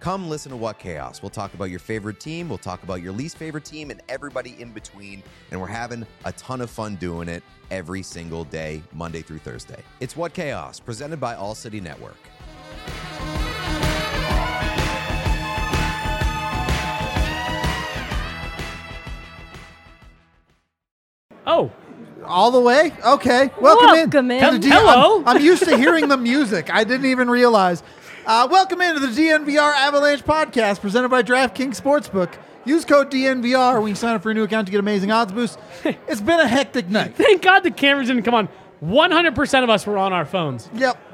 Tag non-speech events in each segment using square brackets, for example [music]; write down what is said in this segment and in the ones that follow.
come listen to What Chaos. We'll talk about your favorite team, we'll talk about your least favorite team, and everybody in between. And we're having a ton of fun doing it every single day, Monday through Thursday. It's What Chaos, presented by All City Network. Oh, All the way? Okay. Welcome, Welcome in. in. to Hello. I'm, I'm used to hearing the music. I didn't even realize. Uh, welcome into the DNVR Avalanche podcast presented by DraftKings Sportsbook. Use code DNVR when you sign up for a new account to get amazing odds boost. It's been a hectic night. thank God the cameras didn't come on. 100% of us were on our phones. Yep.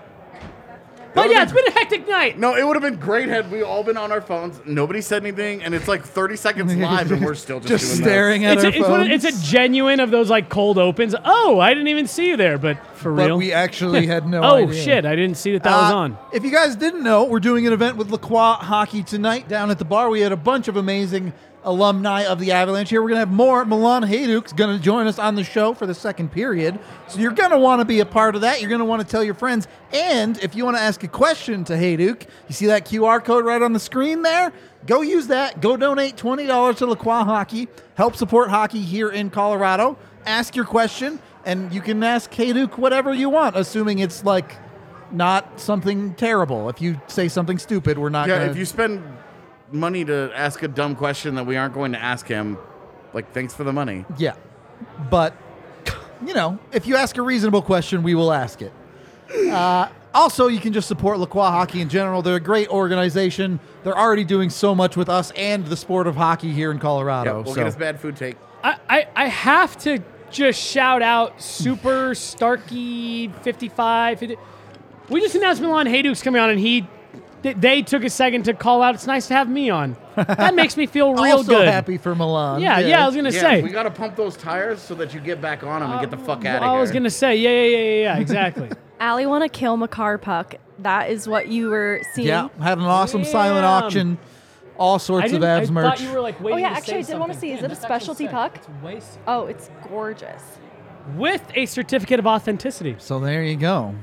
But yeah, it's been a hectic night. No, it would have been great had we all been on our phones. Nobody said anything, and it's like 30 seconds [laughs] live, and we're still just, Just doing staring at It's our a, it's, one phones. it's a genuine of those like cold opens. Oh, I didn't even see you there, but for real. but real. we actually [laughs] had no oh idea. shit, I didn't see that that was Uh, on. If you guys didn't know, we're doing an event with Lacroix Hockey tonight down at the bar. We had a bunch of amazing alumni of the Avalanche here. We're going to have more. Milan Hejduk's going to join us on the show for the second period. So you're going to want to be a part of that. You're going to want to tell your friends. And if you want to ask a question to Hejduk, you see that QR code right on the screen there? Go use that. Go donate $20 to Lacroix Hockey. Help support hockey here in Colorado. Ask your question, and you can ask Hejduk whatever you want, assuming it's like not something terrible. If you say something stupid, we're not Yeah, gonna. if you spend money to ask a dumb question that we aren't going to ask him, like, thanks for the money. yeah, but you know, if you ask a reasonable question, we will ask it. Uh, also, you can just support Lacroix Hockey in general. They're a great organization. They're already doing so much with us and the sport of hockey here in Yeah, Colorado. we'll so get us bad food take. I, I, I have to just shout out Super Starkey 55. 50 We just announced Milan Hejduk's coming on, and he th- they took a second to call out. It's nice to have me on. That [laughs] makes me feel real good. I also good. happy for Milan. Yeah, yeah, I was gonna Yeah, say. we got to pump those tires so that you get back on them and get the fuck out of here. I was gonna say, yeah, yeah, yeah, yeah, yeah exactly. [laughs] Ali want to kill Makar Puck. That is what you were seeing. yeah. Had an awesome silent Damn. auction. All I, sorts of didn't, Avs I merch. thought you were like waiting Oh, yeah, to actually, say I did wanna something. see, is Damn, it a that's actually specialty sick. puck? It's way sick. Oh, it's gorgeous. With a certificate of authenticity. So there you go.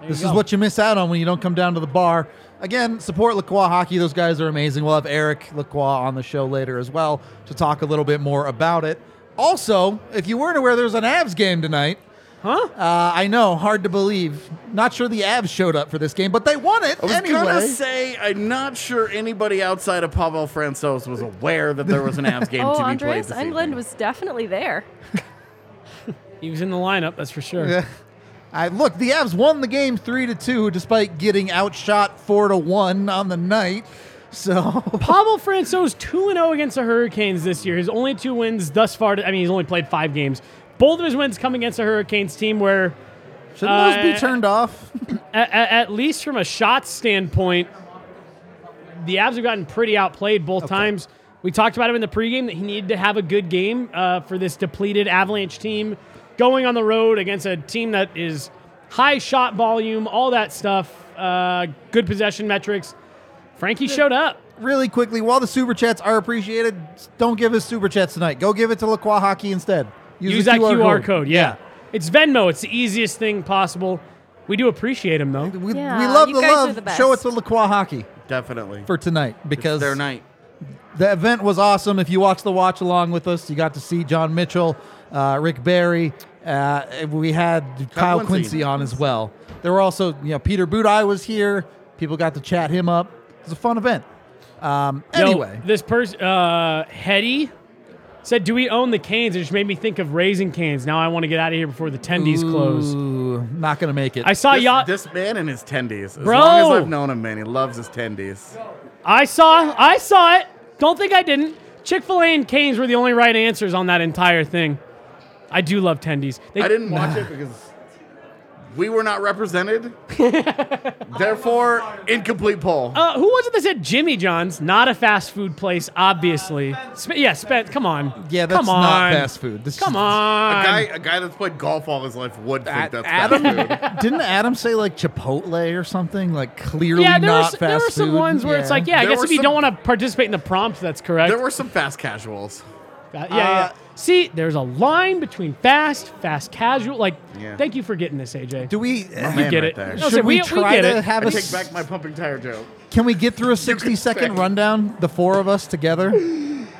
this you is go. what you miss out on when you don't come down to the bar. Again, support Lacroix Hockey. Those guys are amazing. We'll have Eric Lacroix on the show later as well to talk a little bit more about it. Also, if you weren't aware, there's an Avs game tonight. Huh? Uh, I know, hard to believe. Not sure the Avs showed up for this game, but they won it anyway. I was anyway. gonna say I'm not sure anybody outside of Pavel Francouz was aware that there was an Avs game [laughs] Oh, to be played Andreas this Englund evening. was definitely there. [laughs] He was in the lineup, that's for sure. Yeah. I look, the Avs won the game three to two, despite getting outshot four to one on the night. So [laughs] Pavel Francouz 2 and 0 against the Hurricanes this year. His only two wins thus far, I mean, he's only played five games. Both of his wins come against the Hurricanes team where, shouldn't those be Uh, turned off? [laughs] at, at least from a shot standpoint, the Avs have gotten pretty outplayed both times. We talked about him in the pregame that he needed to have a good game uh, for this depleted Avalanche team going on the road against a team that is high shot volume, all that stuff, uh, good possession metrics. Frankie showed up. really quickly, while the super chats are appreciated, don't give us super chats tonight. Go give it to Lacroix Hockey instead. Use, the that QR, code. Yeah. It's Venmo. It's the easiest thing possible. We do appreciate him, though. We, Yeah, we love you the guys are love. the best. Show it to Lacroix Hockey Definitely. for tonight because their night. the event was awesome. If you watched the watch along with us, you got to see John Mitchell, uh, Rick Berry. Uh, we had Kyle Quincey. Quincey on as well. There were also, you know, Peter Budaj was here. People got to chat him up. It was a fun event. Um, Yo, anyway, this person, uh, Hetty, said, "Do we own the Canes?" It just made me think of Raising Canes. Now I want to get out of here before the tendies close. Not gonna make it. I saw This, y'all. this man and his tendies. As Bro! long as I've known him, man, he loves his tendies. I saw. I saw it. Don't think I didn't. Chick Fil A and Canes were the only right answers on that entire thing. I do love tendies. They, I didn't [laughs] watch it because We were not represented. [laughs] Therefore, incomplete poll. Uh, who was it that said Jimmy John's? Not a fast food place, obviously. Sp- yeah, Spence. Come on. Yeah, that's come on. not fast food. This Come is- on. a guy, a guy that's played golf all his life would think that's Adam, fast food. [laughs] didn't Adam say like Chipotle or something? Like clearly yeah, there, not was, fast food. there were some food? ones where it's like, yeah, I There guess were if you don't want to participate in the prompt, that's correct. There were some fast casuals. Uh, yeah, yeah. See, there's a line between fast, fast casual. Like, Yeah. thank you for getting this, AJ. Do we? My we man get right it. there. No, should so we, we, we try get to it. have I a? take s- back my pumping tire joke. Can we get through a [laughs] sixty-second say. rundown? The four of us together.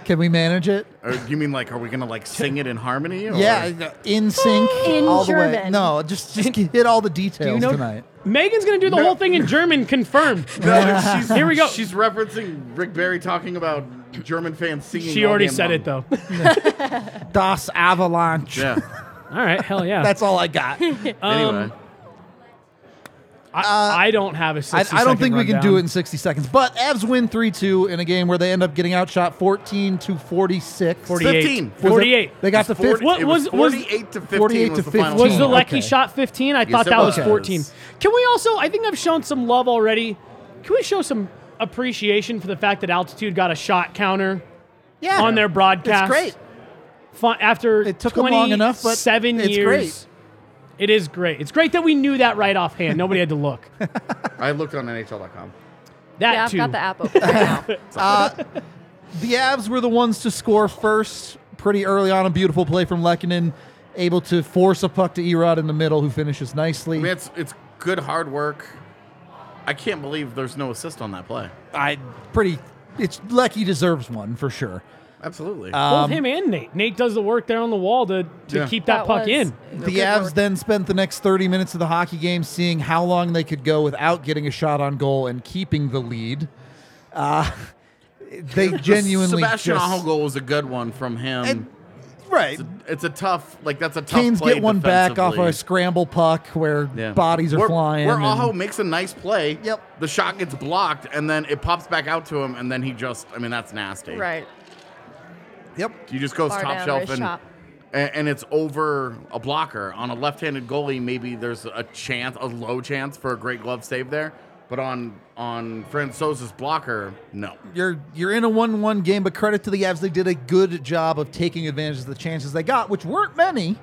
Can we manage it? Or you mean like, are we gonna like sing it in harmony? Or? Yeah, in sync, [gasps] In all the way. German. No, just just hit all the details you know- tonight. Meghan's gonna do the whole thing in German. Confirmed. [laughs] No, she's, Here we go. She's referencing Rick Berry talking about German fans singing. She all already damn said it though. [laughs] Das Avalanche. Yeah. All right, hell yeah. That's all I got. [laughs] Um, anyway, I, I don't have a I, 60 I don't second think we can do it in 60 seconds. But Avs win 3 2 in a game where they end up getting outshot 14 to 46. 48. 15. 48. They got the fifth. 40 What was- was was- 48 to 15 48 was to the final 15. Was the score. Lecky Okay. shot 15? I thought that was was. 14. Can we also, I think I've shown some love already. Can we show some appreciation for the fact that Altitude got a shot counter yeah. on their broadcast? It's great. Fun, after It took 'em long enough, but seven it's years. great. It is great. It's great that we knew that right offhand. Nobody had to look. [laughs] I looked on NHL.com. That yeah, I've too. got the app open [laughs] right now. Uh, the Avs were the ones to score first pretty early on. A beautiful play from Lehkonen, able to force a puck to Erod in the middle, who finishes nicely. I mean, it's it's good hard work. I can't believe there's no assist on that play. I pretty. It's Lecky deserves one for sure. Absolutely. Both him and Nate. Nate does the work there on the wall to, to Yeah. keep that, puck was in. The Avs work. then spent the next 30 minutes of the hockey game seeing how long they could go without getting a shot on goal and keeping the lead. Uh, [laughs] they [laughs] genuinely Sebastian just, Aho goal was a good one from him. And- right. it's a tough, like that's a tough. Canes play get one back off defensively. a scramble puck where Yeah. bodies are where, flying. Where and- Aho makes a nice play. Yep. The shot gets blocked, and then it pops back out to him, and then he just, I mean, that's nasty. right. Yep. He just goes Far top down shelf his and, shop. and and it's over a blocker. On a left-handed goalie, maybe there's a chance, a low chance for a great glove save there. But on on Francouz's blocker, no. You're you're in a one-one game, but credit to the Avs, they did a good job of taking advantage of the chances they got, which weren't many,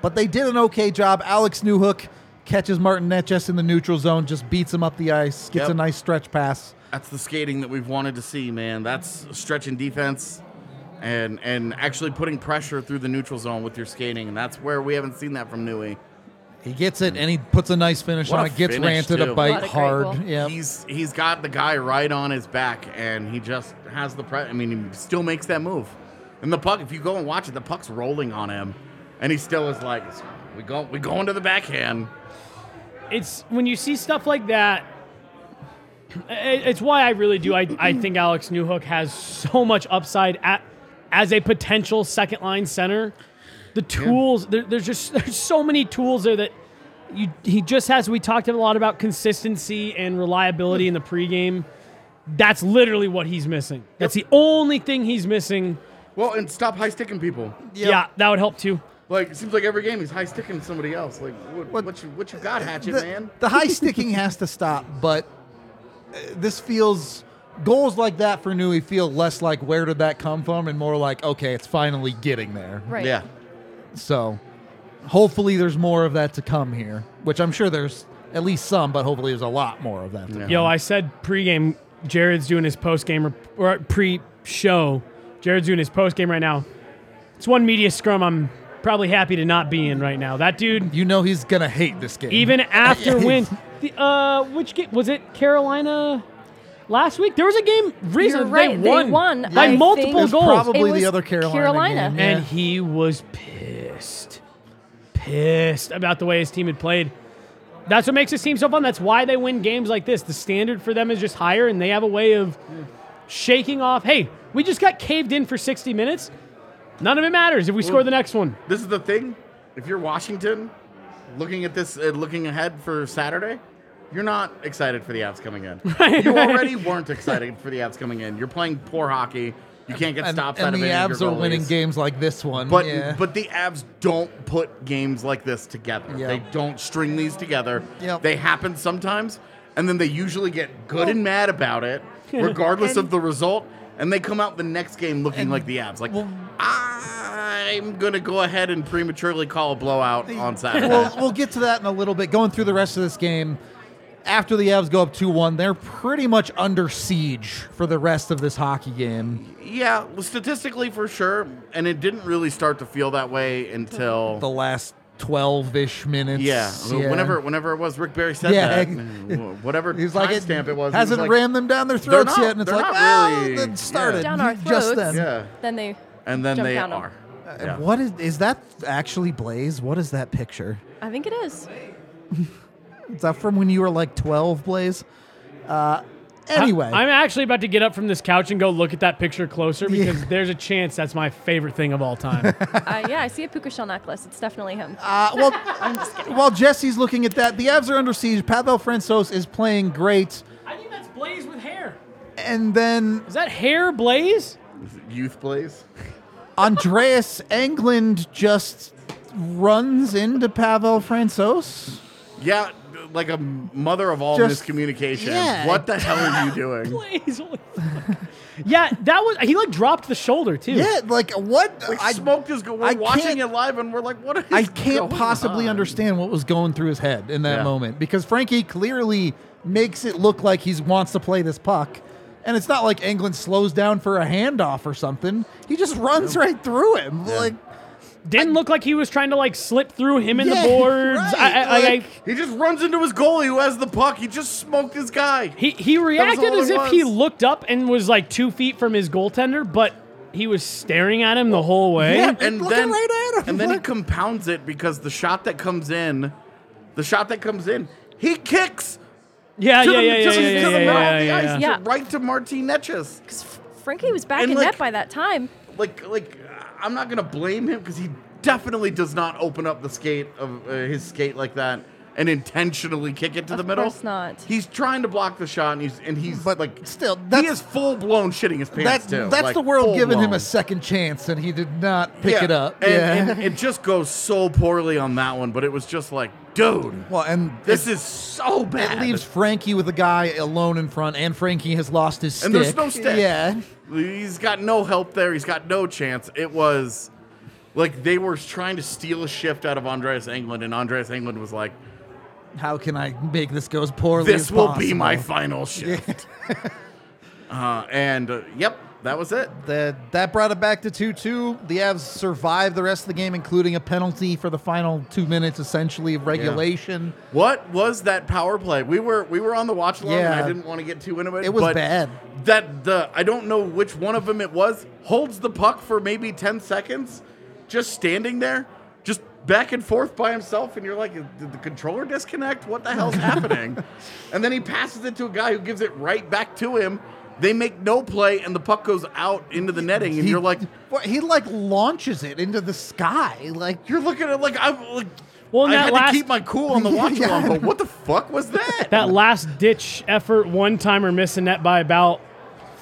but they did an okay job. Alex Newhook catches Martin Necas in the neutral zone, just beats him up the ice, gets Yep. a nice stretch pass. That's the skating that we've wanted to see, man. That's stretching defense and and actually putting pressure through the neutral zone with your skating, and that's where we haven't seen that from Newey. He gets it and he puts a nice finish What on a it. Gets finish, ranted too. a bite What a great hard. goal. Yeah, He's he's got the guy right on his back, and he just has the pre. I mean, he still makes that move. And the puck, if you go and watch it, the puck's rolling on him, and he still is like, we go we go into the backhand. it's when you see stuff like that. i- It's why I really do. I, I think Alex Newhook has so much upside at, as a potential second line center. The tools there, there's just [laughs] there's so many tools there that you he just has. We talked a lot about consistency and reliability in the pregame. That's literally what he's missing. That's the only thing he's missing. Well, and stop high sticking people. Yeah, that would help too. Like it seems like every game he's high sticking somebody else. Like what, What- what, you what you got, Hatchet the, man? the [laughs] high sticking has to stop, but uh, this feels goals like that for Newey feel less like where did that come from and more like okay, it's finally getting there. Right. Yeah. So hopefully there's more of that to come here, which I'm sure there's at least some, but hopefully there's a lot more of that. to Yeah. Yo, I said pregame. Jared's doing his postgame rep- or pre-show. Jared's doing his postgame right now. It's one media scrum I'm probably happy to not be in right now. That dude, You know he's gonna hate this game. even [laughs] after win, the, uh, which game was it? Carolina last week. There was a game recently right, they they won, won. by I multiple think- It was goals, probably It was the other Carolina, Carolina. game. and Yeah. he was pissed, pissed about the way his team had played. That's what makes this team so fun. That's why they win games like this. The standard for them is just higher, and they have a way of shaking off. Hey, we just got caved in for 60 minutes. None of it matters if we score the next one. This is the thing. If you're Washington, looking at this, uh, looking ahead for Saturday, you're not excited for the Avs coming in. [laughs] You already weren't excited for the Avs coming in. You're playing poor hockey. You can't get and, stops and out of the any of Avs are winning games like this one. But yeah. but the Avs don't put games like this together. Yeah. They don't string these together. Yep. They happen sometimes, and then they usually get good and mad about it, [laughs] regardless of the result. And they come out the next game looking like the Avs. Like I'm gonna go ahead and prematurely call a blowout on [laughs] Saturday. we'll, we'll get to that in a little bit. Going through the rest of this game, after the Avs go up 2 1, they're pretty much under siege for the rest of this hockey game. yeah, well, statistically for sure, and it didn't really start to feel that way until The last 12 ish minutes. Yeah, whenever whenever it was Rick Berry said Yeah. that, mm, whatever [laughs] He's like, it timestamp it was, he hasn't was like, rammed them down their throats not- yet. And it's like, well, really- it started Down our just then. Yeah, Then they and then Jump they down 'em. are. Uh, Yeah. What is is that actually Blaze? What is that picture? I think it is. Is that from when you were like 12, Blaze? Uh, anyway, I, am actually about to get up from this couch and go look at that picture closer because there's a chance that's my favorite thing of all time. [laughs] uh, yeah, I see a puka shell necklace. It's definitely him. Uh, well, [laughs] while Jesse's looking at that, the Avs are under siege. Pavel Francouz is playing great, I think that's Blaze with hair. and then Is that hair Blaze? Youth Blaze. [laughs] Andreas Englund just runs into Pavel Francouz. Yeah, like a mother of all Just- miscommunication. yeah. What the hell are you doing? [laughs] Blaze. holy fuck. yeah, that was he like dropped the shoulder too. Yeah, like what? Like I, smoked his. Go- we're I watching can't- it live, and we're like, "What?" I can't going possibly on? understand what was going through his head in that Yeah. moment because Frankie clearly makes it look like he wants to play this puck. And it's not like Englund slows down for a handoff or something. He just runs right through him. Like Didn't look like he was trying to like slip through him in Yeah, the [laughs] boards. right, I, I, I- He just runs into his goalie who has the puck. He just smoked his guy. he he reacted as it if he looked up and was like two feet from his goaltender, but he was staring at him the whole way. Yeah. and looking then right at him, and then he compounds it because the shot that comes in, the shot that comes in, he kicks Yeah, yeah, the, yeah, yeah, yeah, yeah, yeah, yeah, ice, Yeah. right to Martin Necas. Because Frankie was back And, in like- net by that time. Like, like I'm not gonna blame him because he definitely does not open up the skate of uh, his skate like that and intentionally kick it to Of the middle. course not. He's trying to block the shot, and he's and he's But like still, he that's- is full blown shitting his that, pants too. that's like, the world giving him a second chance, and he did not pick Yeah, it up. And, yeah. and it [laughs] just goes so poorly on that one, but it was just like, dude, well, and this is so bad. it leaves Frankie with a guy alone in front, and Frankie has lost his stick. And there's no stick. Yeah. He's got no help there. He's got no chance. It was like they were trying to steal a shift out of Andreas Englund, and Andreas Englund was like, How can I make this go as poorly "This as will possible? be my final [laughs] shift." uh, and uh, yep, that was it. That that brought it back to two two. The Avs survived the rest of the game, including a penalty for the final two minutes, essentially of regulation. What was that power play? We were we were on the watch along, and Yeah. I didn't want to get too into it. It was but bad. That the I don't know which one of them it was. Holds the puck for maybe ten seconds, just standing there, just back and forth by himself, and you're like, did the controller disconnect? What the hell's happening? [laughs] And then he passes it to a guy who gives it right back to him. They make no play, and the puck goes out into the netting, and He- you're like, he like launches it into the sky. Like you're looking at it like I'm like. Well, in I that had last- to keep my cool on the [laughs] watch Yeah. along, but what the fuck was that? That last ditch effort, one timer missing net by about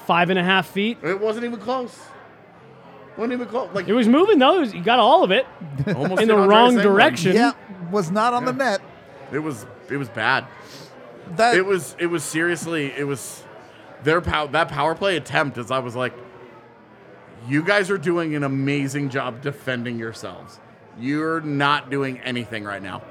five and a half feet. It wasn't even close. Wasn't even close. Like It was moving though. It was- You got all of it [laughs] almost in the wrong direction. yeah, was not on the net. It was it was bad. That It was it was seriously it was their pow- that power play attempt as I was like you guys are doing an amazing job defending yourselves. You're not doing anything right now.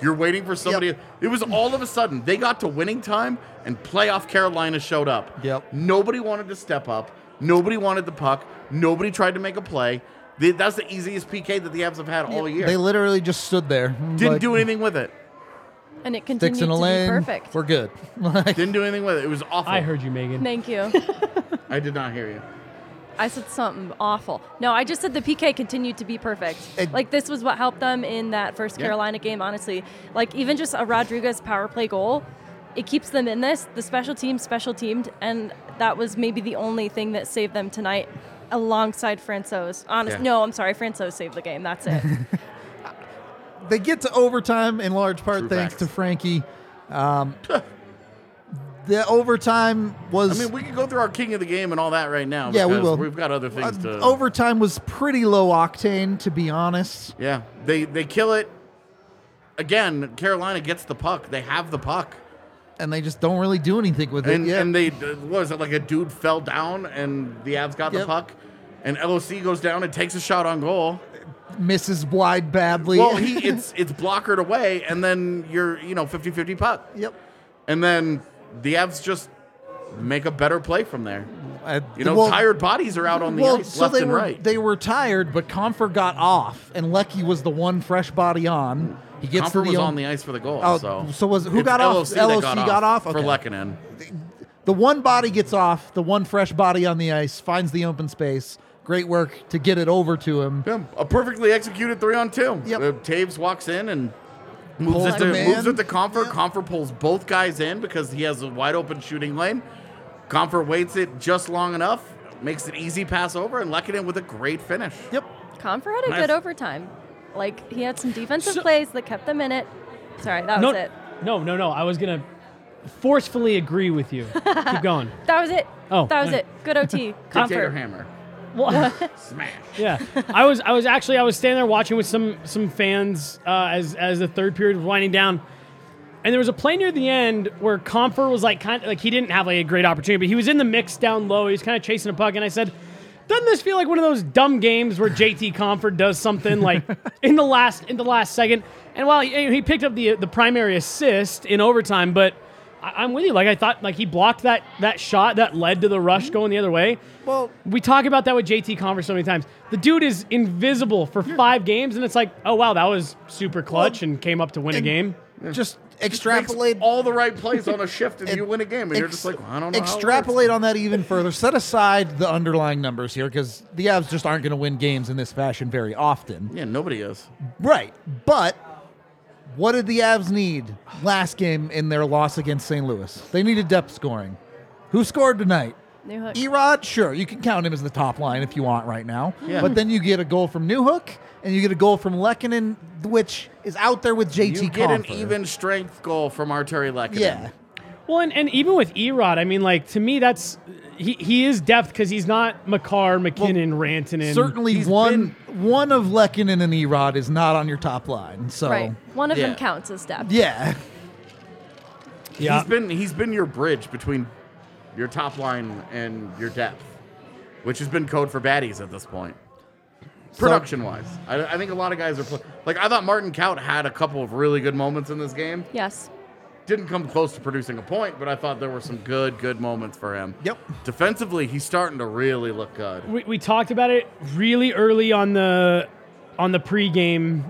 You're waiting for somebody. It was all of a sudden they got to winning time and playoff Carolina showed up. Yep. Nobody wanted to step up. Nobody wanted the puck. Nobody tried to make a play. They- That's the easiest PK that the Avs have had all year. they literally just stood there. Didn't like, do anything with it. And it Sticks continued in to a be lane. perfect. We're good. [laughs] Like, Didn't do anything with it. It was awful. I heard you, Meghan. Thank you. [laughs] I did not hear you. I said something awful. No, I just said the PK continued to be perfect. It- like this was what helped them in that first Yeah. Carolina game. Honestly, like even just a Rodriguez power play goal, it keeps them in this. The special team special teamed, and that was maybe the only thing that saved them tonight, alongside Francouz. Honest, Yeah. no, I'm sorry, Francouz saved the game. That's it. [laughs] they get to overtime in large part True thanks facts. to Frankie. Um, The overtime was. I mean, we can go through our king of the game and all that right now. Yeah, we will. We've got other things uh, to. overtime was pretty low octane, to be honest. Yeah, they they kill it. Again, Carolina gets the puck. They have the puck, And they just don't really do anything with and it. Yeah. and they what was it like a dude fell down and the Avs got the puck, and LOC goes down and takes a shot on goal. misses wide badly. Well, he [laughs] it's it's blockered away, and then you're you know 50-50 puck, yep. and then the Avs just make a better play from there. Uh, You know, well- tired bodies are out on the well, ice so left they and were right. they were tired, but Compher got off, and Lecky was the one fresh body on. He gets Compher to was the on the ice for the goal. Oh, so so was- who It's got off? LOC, LOC got off? for Okay. Lehkonen. the one body gets off, the one fresh body on the ice finds the open space. Great work to get it over to him. Yeah, a perfectly executed three on two. Yep. Uh, Toews walks in and moves Pulls it the to man. moves it to Compher. Yep. Compher pulls both guys in because he has a wide open shooting lane. Compher waits it just long enough, makes an easy pass over, and Lehkonen with a great finish. Yep. Compher had a Nice. good overtime. Like he had some defensive So- plays that kept them in it. Sorry, that no, was it. no, no, no. I was gonna forcefully agree with you. [laughs] Keep going. That was it. Oh, that was okay. it. Good OT. [laughs] Dictator Compher. hammer. Well, [laughs] Smash. yeah, I was, I was actually, I was standing there watching with some, some fans uh, as, as the third period was winding down, and there was a play near the end where Compher was like, kind of like he didn't have like a great opportunity, but he was in the mix down low. He was kind of chasing a puck, and I said, "Doesn't this feel like one of those dumb games where JT Compher does something like [laughs] in the last, in the last second?" And while he, he picked up the the primary assist in overtime, but. I- I'm with you. Like I thought, like he blocked that that shot that led to the rush mm-hmm. going the other way. Well, We talk about that with JT Converse so many times. The dude is invisible for five games, and it's like, oh wow, that was super clutch and came up to win a game. just extrapolate all the right plays on a shift, and [laughs] Ex- you win a game, and you're just like, well, I don't know. how it works. Extrapolate on that even further. Set aside the underlying numbers here because the Avs just aren't going to win games in this fashion very often. Yeah, nobody is. Right. But what did the Avs need last game in their loss against St. Louis? They needed depth scoring. Who scored tonight? New. Erod, sure, you can count him as the top line if you want right now. Yeah. But then you get a goal from Newhook and you get a goal from Lehkonen, which is out there with JT You get an even strength goal from Artturi Lehkonen. Yeah. Well, and, and even with Erod, I mean, like to me, that's he, he is depth because he's not Makar, MacKinnon, Rantanen. Certainly He's one one of Lehkonen and Erod is not on your top line. So Right. One of Yeah. them counts as depth. yeah. Yeah, He's been he's been your bridge between your top line and your depth, which has been code for baddies at this point. Production wise, I, I think a lot of guys are pl- like I thought Martin Kaut had a couple of really good moments in this game. Yes. Didn't come close to producing a point, but I thought there were some good good moments for him. Yep. Defensively, he's starting to really look good. we, we talked about it really early on the on the pregame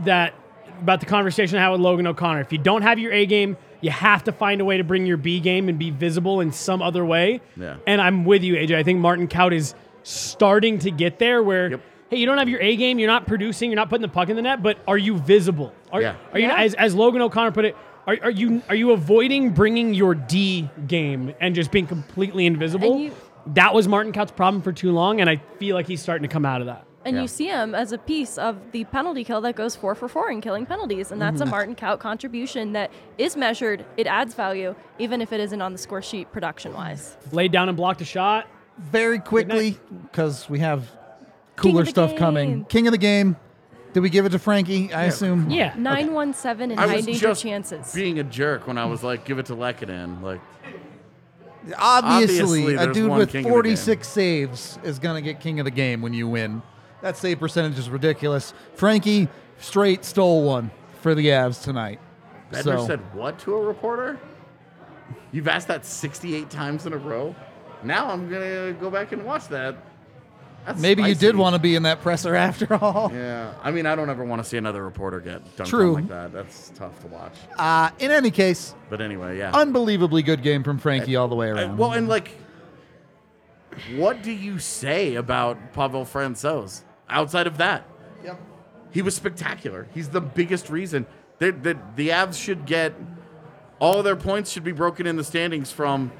that about the conversation I had with Logan O'Connor. If you don't have your A game, you have to find a way to bring your B game and be visible in some other way. Yeah. And I'm with you, AJ. I think Martin Kaut is starting to get there where Yep. hey, you don't have your A game, you're not producing, you're not putting the puck in the net, but are you visible? Are, Yeah. are you Yeah. as, as Logan O'Connor put it, are, are you are you avoiding bringing your D game and just being completely invisible? You- that was Martin Kaut's problem for too long, and I feel like he's starting to come out of that. And Yeah. you see him as a piece of the penalty kill that goes four for four in killing penalties. And that's a mm-hmm. Martin Kaut contribution that is measured. It adds value, even if it isn't on the score sheet production wise. Laid down and blocked a shot. Very quickly, because we have cooler of the stuff coming. King of the game. Did we give it to Frankie? I assume. Yeah. 917 and I high was danger just chances. being a jerk when I was like, "Give it to Lehkonen." Like, Obviously, Obviously, a dude with king of the 46 saves is going to get king of the game when you win. That save percentage is ridiculous. Frankie straight stole one for the Avs tonight. Bednar So- said what to a reporter? You've asked that 68 times in a row. Now I'm gonna go back and watch that. That's Maybe you did want to be in that presser [laughs] after all. Yeah, I mean, I don't ever want to see another reporter get dunked True. on like that. That's tough to watch. Uh, in any case, But anyway, yeah. unbelievably good game from Frankie all the way around. well, and like, what do you say about Pavel Francouz outside of that? Yep. He was spectacular. He's the biggest reason that the, the Avs should get all of their points should be broken in the standings from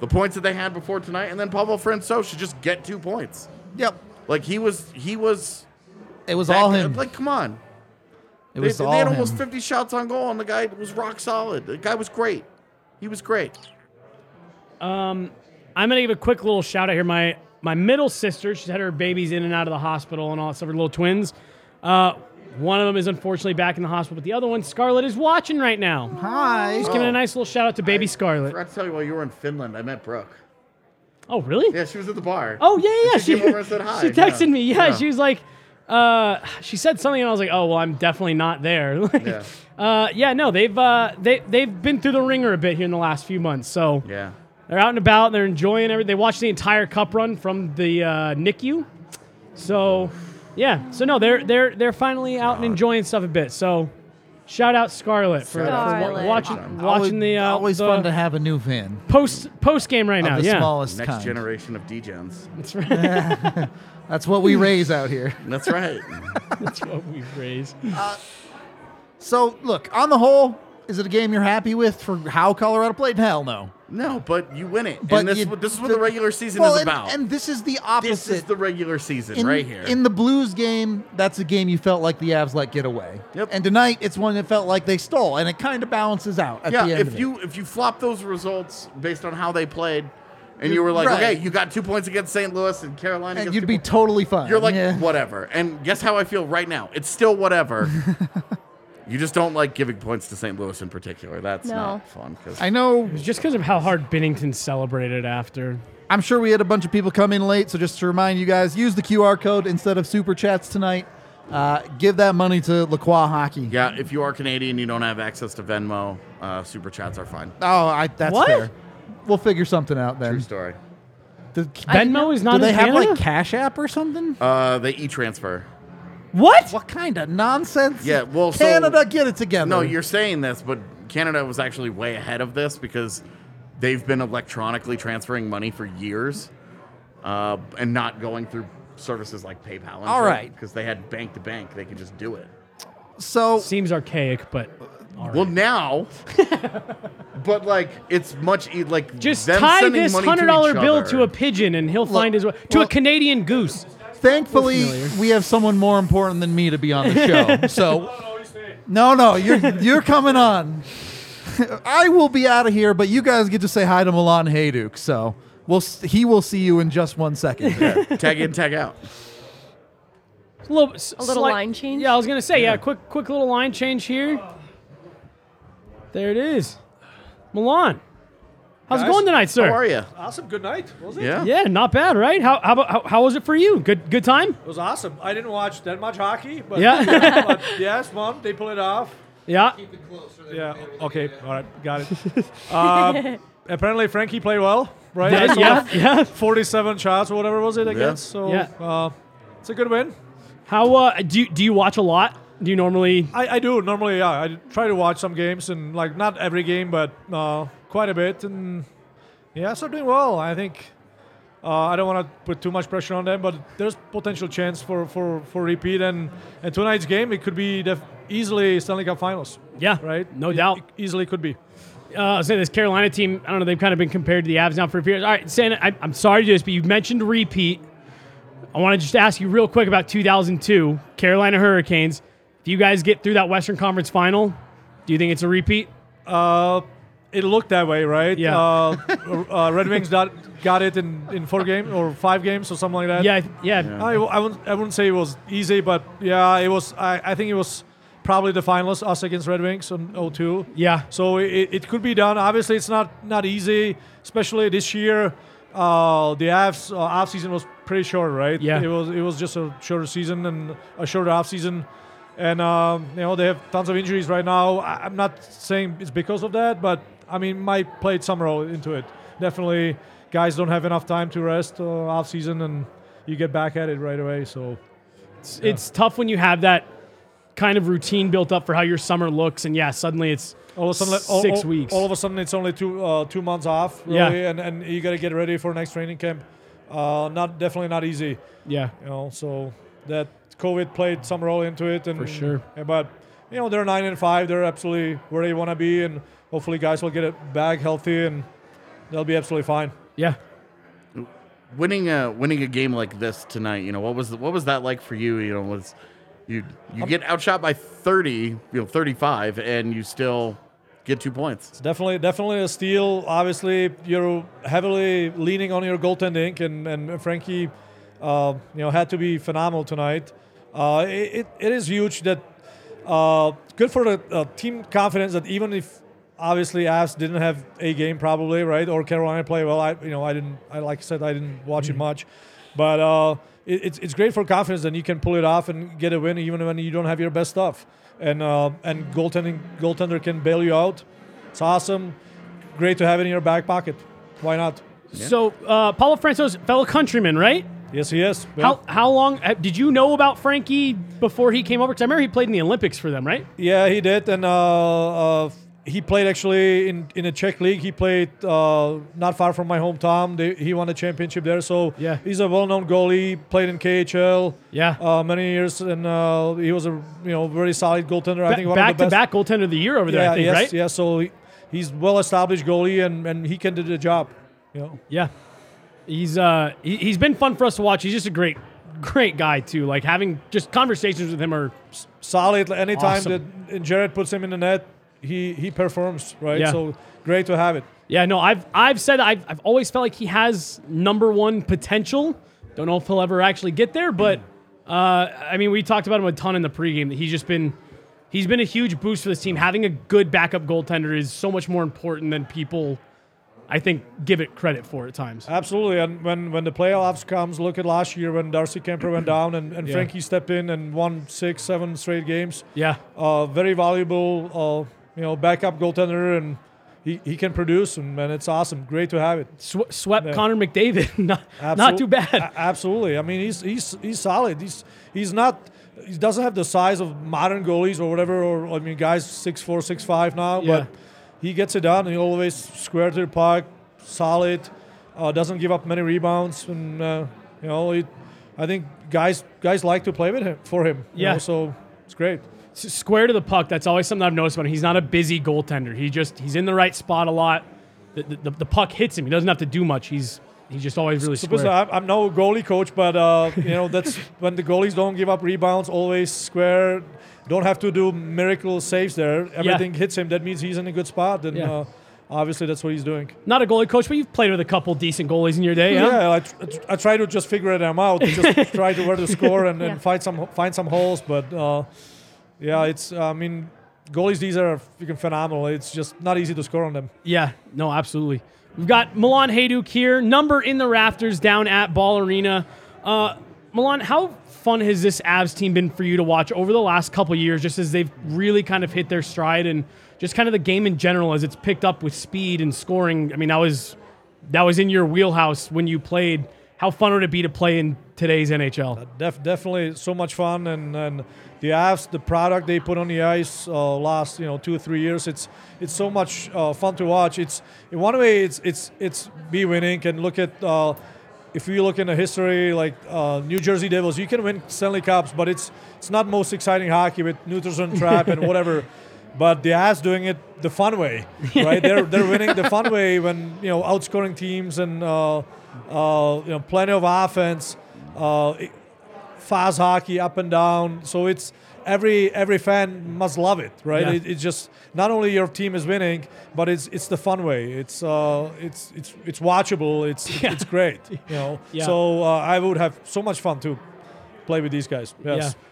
the points that they had before tonight, and then Pavel Francouz should just get two points. Yep. Like he was, he was It was all good. him. Like, come on, it they, was they all had him. almost 50 shots on goal, and the guy was rock solid. The guy was great. He was great. Um, I'm gonna give a quick little shout out here. My my middle sister, she's had her babies in and out of the hospital and all that stuff. Her little twins. Uh, one of them is unfortunately back in the hospital, but the other one, Scarlett, is watching right now. Hi. Just giving a nice little shout out to baby I Scarlett. forgot to tell you while you were in Finland, I met Brooke. Oh, really? Yeah, she was at the bar. Oh yeah, yeah. She came over and said [laughs] hi, She texted yeah. me. Yeah, Yeah. she was like, uh, she said something, and I was like, oh well, I'm definitely not there. [laughs] Like, Yeah. Uh, yeah, no, they've uh, they they've been through the ringer a bit here in the last few months, so Yeah. They're out and about. And They're enjoying everything. They watched the entire Cup run from the uh, NICU, so yeah. So no, they're they're they're finally out and enjoying stuff a bit. So shout out Scarlett for, for wa- Scarlett. watching Always- watching the uh, always the fun to have a new fan post post game right of now. the Yeah, smallest Next kind. generation of degens. [laughs] [laughs] [laughs] that's right. That's what we raise out here. That's right. that's what we raise. So, look, on the whole, is it a game you're happy with for how Colorado played? Hell no. No, but you win it. But and this, you- is what- this is what the- the regular season Well, is and, about. and this is the opposite. this is the regular season in, right here. In the Blues game, that's a game you felt like the Avs let get away. Yep. And tonight, it's one that felt like they stole, and it kind of balances out at yeah, the end if you if you flop those results based on how they played, and you were like, Right. okay, you got two points against St. Louis and Carolina. And you'd be points. totally fine. You're like, yeah. whatever. And guess how I feel right now? It's still whatever. [laughs] you just don't like giving points to St. Louis in particular. That's No. not fun. 'cause- I know. It's just because of how hard Binnington celebrated after. I'm sure we had a bunch of people come in late, so just to remind you guys, use the QR code instead of super chats tonight. Uh, give that money to Lacroix Hockey. yeah, if you are Canadian, you don't have access to Venmo. Uh, super chats are fine. Oh, I, that's What? fair. We'll figure something out then. True story. Do- Venmo is not Do they in have Canada? like Cash App or something? Uh, they e-transfer. What? what kind of nonsense? Yeah, well, so- Canada, get it together. No, you're saying this, but Canada was actually way ahead of this because they've been electronically transferring money for years, uh, and not going through services like PayPal. And All right. because they had bank to bank, they could just do it. so Seems archaic, but all right. Well, now, [laughs] but like it's much e- like just them tie sending this money to hundred dollar each bill other. to a pigeon, and he'll find his way to well- a Canadian goose. Thankfully we have someone more important than me to be on the show. [laughs] so no, no, you're you're coming on. [laughs] I will be out of here, but you guys get to say hi to Milan Hejduk. So we'll he will see you in just one second. [laughs] tag in, tag out. A little, A little line change? Yeah, I was gonna say, yeah, quick, quick little line change here. There it is, Milan. How's it going tonight, sir? How are you? Awesome. Good night. Was it? Yeah. Yeah, not bad, right? How how, how how was it for you? Good good time. It was awesome. I didn't watch that much hockey, but Yeah. [laughs] but yes, mom, they pull it off. Yeah. Yeah. Okay. All right. Got it. um, [laughs] [laughs] apparently, Frankie played well, right? Yeah, yeah, yeah. 47 shots or whatever was it against. So Yeah. Uh, it's a good win. How uh, do you, do you watch a lot? Do you normally? I, I do normally. Yeah, I try to watch some games and like not every game, but uh, quite a bit. And yeah, so doing well. I think. Uh, I don't want to put too much pressure on them, but there's potential chance for, for, for repeat. And, and tonight's game, it could be def- easily Stanley Cup Finals, Yeah, right? No It- doubt. it easily could be. uh, I was saying this Carolina team. I don't know. They've kind of been compared to the Avs now for a few years. All right, Santa. I, I'm sorry to do this, but you've mentioned repeat. I want to just ask you real quick about 2002 Carolina Hurricanes. If you guys get through that Western Conference Final, do you think it's a repeat? Uh, it looked that way, right? Yeah. Uh, uh, Red Wings got, got it in, in four games or five games or something like that. Yeah, I yeah. I, I, wouldn't, I wouldn't say it was easy, but yeah, it was. I, I think it was probably the finals, us against Red Wings on 02. Yeah. So it, it could be done. Obviously, it's not not easy, especially this year. Uh, the Avs uh, off season was pretty short, right? Yeah. It was it was just a shorter season and a shorter off season, and um, you know they have tons of injuries right now. I'm not saying it's because of that, but I mean might played some role into it. Definitely, guys don't have enough time to rest uh, off season, and you get back at it right away. So It's, it's tough when you have that kind of routine built up for how your summer looks, and yeah, suddenly it's all of a sudden, all, six all- weeks. All of a sudden, it's only two uh, two months off, really, Yeah. and and you got to get ready for next training camp. Uh, not definitely not easy, yeah. you know. So that COVID played some role into it, and For sure. yeah, but you know they're nine and five. They're absolutely where they want to be, and hopefully guys will get it back healthy, and they'll be absolutely fine. Yeah. winning a winning a game like this tonight, you know, what was the, what was that like for you? You know, was you you get outshot by 30, you know, 35 and you still get two points. It's Definitely, definitely a steal. Obviously, you're heavily leaning on your goaltending, and and Frankie, uh, you know, had to be phenomenal tonight. Uh, it, it is huge that uh, good for the uh, team confidence that even if obviously Avs didn't have a game probably right or Carolina play well, I you know I didn't I like I said I didn't watch it much, but uh, it, it's it's great for confidence that you can pull it off and get a win even when you don't have your best stuff, and uh, and goaltending goaltender can bail you out. It's awesome, great to have it in your back pocket. Why not? So, uh, Pavel Francouz fellow countryman, right? Yes, he is. Yeah. How how long uh, did you know about Frankie before he came over? Because I remember he played in the Olympics for them, right? Yeah, he did, and uh, uh, he played actually in in a Czech league. He played uh, not far from my hometown. They, he won a championship there, so Yeah. he's a well-known goalie. Played in KHL, Yeah. uh, many years, and uh, he was a you know very solid goaltender. I think one back of the to best. back goaltender of the year over there, yeah, I think, yes, right? yeah. So he, he's well-established goalie, and, and he can do the job. You know. Yeah. He's uh he, he's been fun for us to watch. He's just a great great guy too. Like having just conversations with him are solid. Anytime Awesome. that Jared puts him in the net, he he performs right. Yeah. So great to have it. Yeah, no, I've I've said I've I've always felt like he has number one potential. Don't know if he'll ever actually get there, but uh, I mean, we talked about him a ton in the pregame. That he's just been he's been a huge boost for this team. Having a good backup goaltender is so much more important than people, I think, give it credit for at times. Absolutely, and when when the playoffs comes, look at last year when Darcy Kuemper went [clears throat] down and, and Yeah. Frankie stepped in and won six, seven straight games. Yeah, Uh, very valuable, uh, you know, backup goaltender, and he, he can produce, and, and it's awesome. Great to have it. Sw- swept Yeah. Connor McDavid. [laughs] not, not too bad. a- absolutely. I mean, he's he's he's solid. He's he's not. He doesn't have the size of modern goalies or whatever. Or I mean, guys six four, six five now, Yeah. but he gets it done. He always square to the puck, solid. Uh, doesn't give up many rebounds, and uh, you know, he, I think guys guys like to play with him for him. you Yeah. know, so it's great. Square to the puck. That's always something I've noticed about him. He's not a busy goaltender. He just he's in the right spot a lot. The, the, the puck hits him. He doesn't have to do much. He's he's just always really square. I'm, I'm no goalie coach, but uh, you know [laughs] that's when the goalies don't give up rebounds, always square. Don't have to do miracle saves there. Everything hits him. That means he's in a good spot, and Yeah. uh, obviously that's what he's doing. Not a goalie coach, but you've played with a couple decent goalies in your day. huh? Yeah, I, tr- I try to just figure them out. Just [laughs] try to where to score and, Yeah. and find some find some holes. But uh, yeah, it's I mean goalies these are freaking phenomenal. It's just not easy to score on them. Yeah, no, absolutely. We've got Milan Hejduk here, number in the rafters down at Ball Arena. Uh, Milan, how fun has this Avs team been for you to watch over the last couple years, just as they've really kind of hit their stride and just kind of the game in general as it's picked up with speed and scoring? I mean, that was that was in your wheelhouse when you played. How fun would it be to play in today's NHL? Def- definitely so much fun and, and the Avs, the product they put on the ice uh, last you know two or three years, it's it's so much uh, fun to watch. It's in one way it's it's it's be winning and look at uh, if you look in the history like uh, New Jersey Devils, you can win Stanley Cups, but it's it's not most exciting hockey with Nutrition Trap and [laughs] whatever. But the Avs doing it the fun way, [laughs] right? they're they're winning the fun way when you know outscoring teams and uh, uh, you know plenty of offense. Uh, fast hockey up and down. So it's every every fan must love it, right? Yeah. It, it's just not only your team is winning, but it's it's the fun way. It's uh it's it's it's watchable. It's Yeah. it's great, you know. [laughs] Yeah. So uh, I would have so much fun to play with these guys. Yes. Yeah.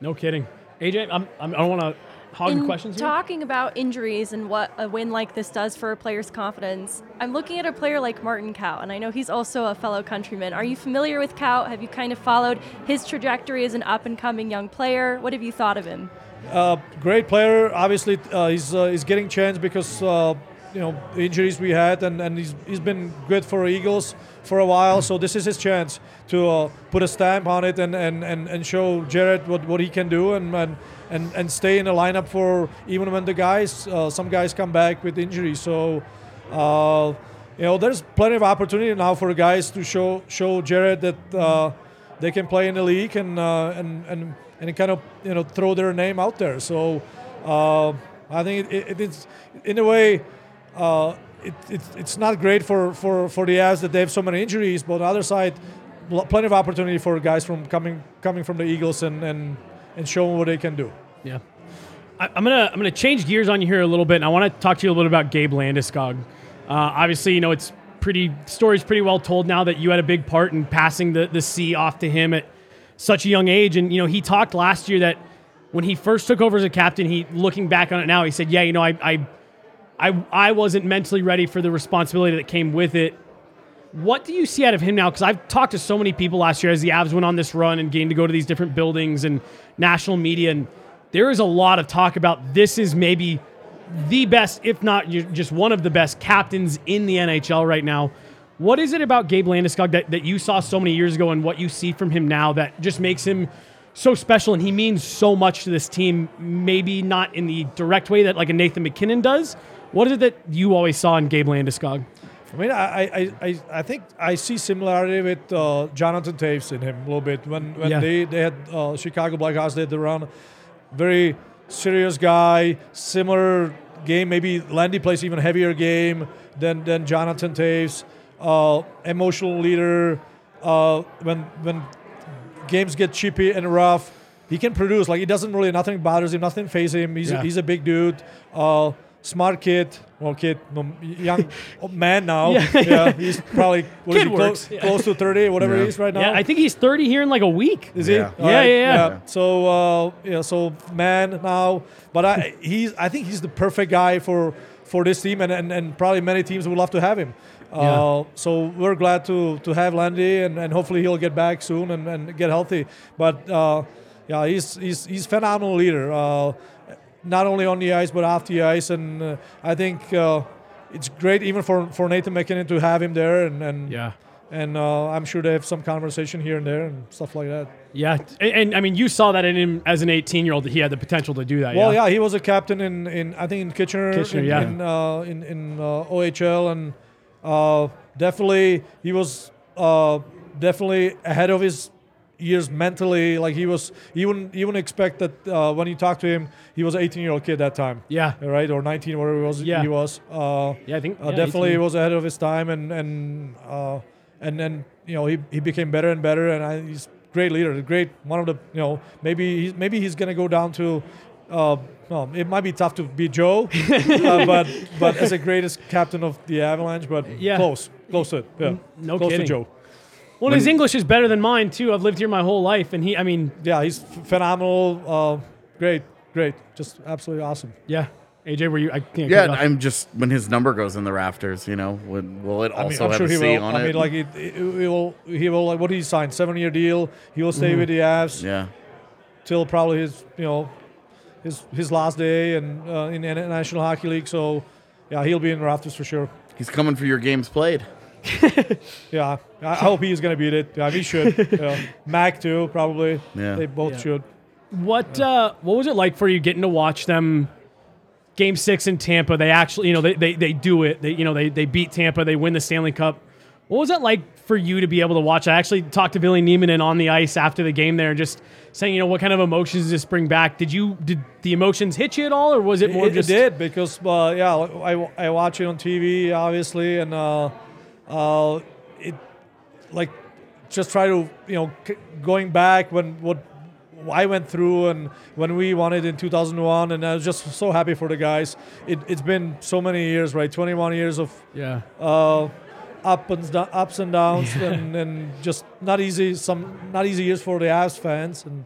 No kidding. AJ, I'm, I'm, I don't want to hog the questions here. talking about injuries and what a win like this does for a player's confidence, I'm looking at a player like Martin Kaut, and I know he's also a fellow countryman. Are you familiar with Kaut? Have you kind of followed his trajectory as an up and coming young player? What have you thought of him? Uh, great player. Obviously, uh, he's uh, he's getting chance because uh, you know injuries we had, and, and he's he's been good for Eagles for a while. So this is his chance to uh, put a stamp on it and, and, and, and show Jared what, what he can do and, and and and stay in the lineup for even when the guys uh, some guys come back with injuries. So. Uh, you know, there's plenty of opportunity now for guys to show show Jared that uh, they can play in the league and uh, and and and kind of you know throw their name out there. So uh, I think it, it, it's in a way. Uh, it, it, it's not great for, for, for the Avs that they have so many injuries, but on the other side, pl- plenty of opportunity for guys from coming coming from the Eagles and, and, and show them what they can do. Yeah. I, I'm gonna I'm gonna change gears on you here a little bit, and I want to talk to you a little bit about Gabe Landeskog. Uh, obviously, you know it's pretty story's pretty well told now that you had a big part in passing the the C off to him at such a young age, and you know he talked last year that when he first took over as a captain, he looking back on it now, he said, "Yeah, you know, I I I, I wasn't mentally ready for the responsibility that came with it." What do you see out of him now? Because I've talked to so many people last year as the Avs went on this run and gained to go to these different buildings and national media, and there is a lot of talk about this is maybe the best, if not just one of the best captains in the NHL right now. What is it about Gabe Landeskog that, that you saw so many years ago and what you see from him now that just makes him so special and he means so much to this team, maybe not in the direct way that like a Nathan MacKinnon does? What is it that you always saw in Gabe Landeskog? I mean, I, I, I, I think I see similarity with uh, Jonathan Toews in him a little bit. When when Yeah. they, they had uh, Chicago Blackhawks did the run, very serious guy, similar game. Maybe Landy plays even heavier game than than Jonathan Toews. Uh, emotional leader. Uh, when when games get chippy and rough, he can produce. Like he doesn't really nothing bothers him, nothing phases him. He's Yeah. he's a big dude. Uh, smart kid. Well, kid, no, young [laughs] man now. Yeah. Yeah, he's probably what is Kid he, clo- yeah. close to thirty, whatever Yeah. he is right now. Yeah, I think he's 30 here in like a week. Is Yeah. he? Yeah, yeah, yeah. So uh, yeah, so man now, but I he's I think he's the perfect guy for for this team, and and, and probably many teams would love to have him. Uh, Yeah. so we're glad to to have Landy, and, and hopefully he'll get back soon and, and get healthy. But uh, yeah, he's he's he's phenomenal leader. Not only on the ice but off the ice, and uh, I think. Uh, it's great even for, for Nathan MacKinnon to have him there, and, and Yeah. and uh, I'm sure they have some conversation here and there and stuff like that. Yeah. And, and, I mean, you saw that in him as an 18 year old that he had the potential to do that. Well, yeah, he was a captain in, in I think in Kitchener, Kitchener, in, yeah. in uh, in, in uh, OHL, and uh, definitely he was uh, definitely ahead of his years mentally. Like he was, you wouldn't you wouldn't expect that uh, when you talk to him, he was an 18 year old kid that time, Yeah. right, or 19, whatever it was Yeah. he was. Uh, Yeah, I think uh, yeah, definitely 18. was ahead of his time, and and uh, and then you know he, he became better and better, and I, he's a great leader, a great one of the you know maybe he's maybe he's gonna go down to. Uh, well, it might be tough to beat Joe, [laughs] uh, but but as the greatest captain of the Avalanche, but Yeah. close, close to it, yeah, no close kidding. to Joe. Well, his English is better than mine, too. I've lived here my whole life. And he, I mean, Yeah, he's f- phenomenal, uh, great, great, just absolutely awesome. yeah. AJ, were you? I can't. Yeah, cut you off. I'm just when his number goes in the rafters, you know, would, will it I mean, also I'm have sure a he C will. on I it? mean, like it, it, he will, he will. Like, what did he sign? Seven year deal. He will stay with the Avs. yeah, till probably his you know his his last day and uh, in the National Hockey League. So yeah, he'll be in the rafters for sure. he's coming for your games played. [laughs] Yeah, I I hope he's gonna beat it. Yeah, he should. [laughs] yeah. Mac too, probably. Yeah. They both Yeah. should. What uh, what was it like for you getting to watch them? Game six in Tampa, they actually, you know, they, they, they do it. They, you know, they, they beat Tampa. They win the Stanley Cup. What was it like for you to be able to watch? I actually talked to Billy Neiman and on the ice after the game there, just saying, you know, what kind of emotions does this bring back? Did you did the emotions hit you at all, or was it more It, it just did because uh, yeah, I, I watch it on TV obviously, and uh, uh, it like just try to you know c- going back when what I went through and when we won it in 2001, and I was just so happy for the guys. It, it's been so many years, right? 21 years of Yeah. uh, up and ups and downs, [laughs] and, and just not easy. Some not easy years for the Avs fans, and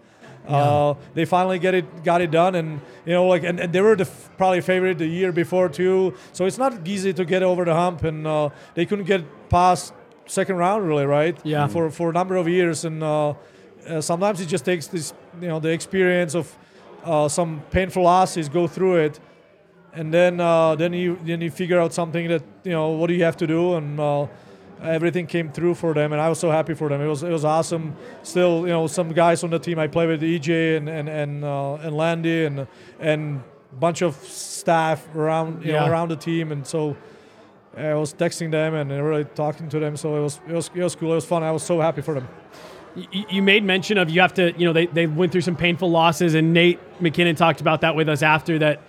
uh, they finally get it got it done. And you know, like, and, and they were the f- probably favorite the year before too. So it's not easy to get over the hump, and uh, they couldn't get past second round really, right? Yeah. For for a number of years, and uh, uh, sometimes it just takes this, you know, the experience of uh, some painful losses, go through it, and then uh, then you then you figure out something that you know what do you have to do and uh, everything came through for them and I was so happy for them. It was it was awesome. Still you know some guys on the team I play with EJ and and and, uh, and Landy and and bunch of staff around you Yeah. know around the team. And so I was texting them and really talking to them. So it was it was it was cool. It was fun. I was so happy for them. You, you made mention of you have to, you know, they, they went through some painful losses, and Nate MacKinnon talked about that with us after that.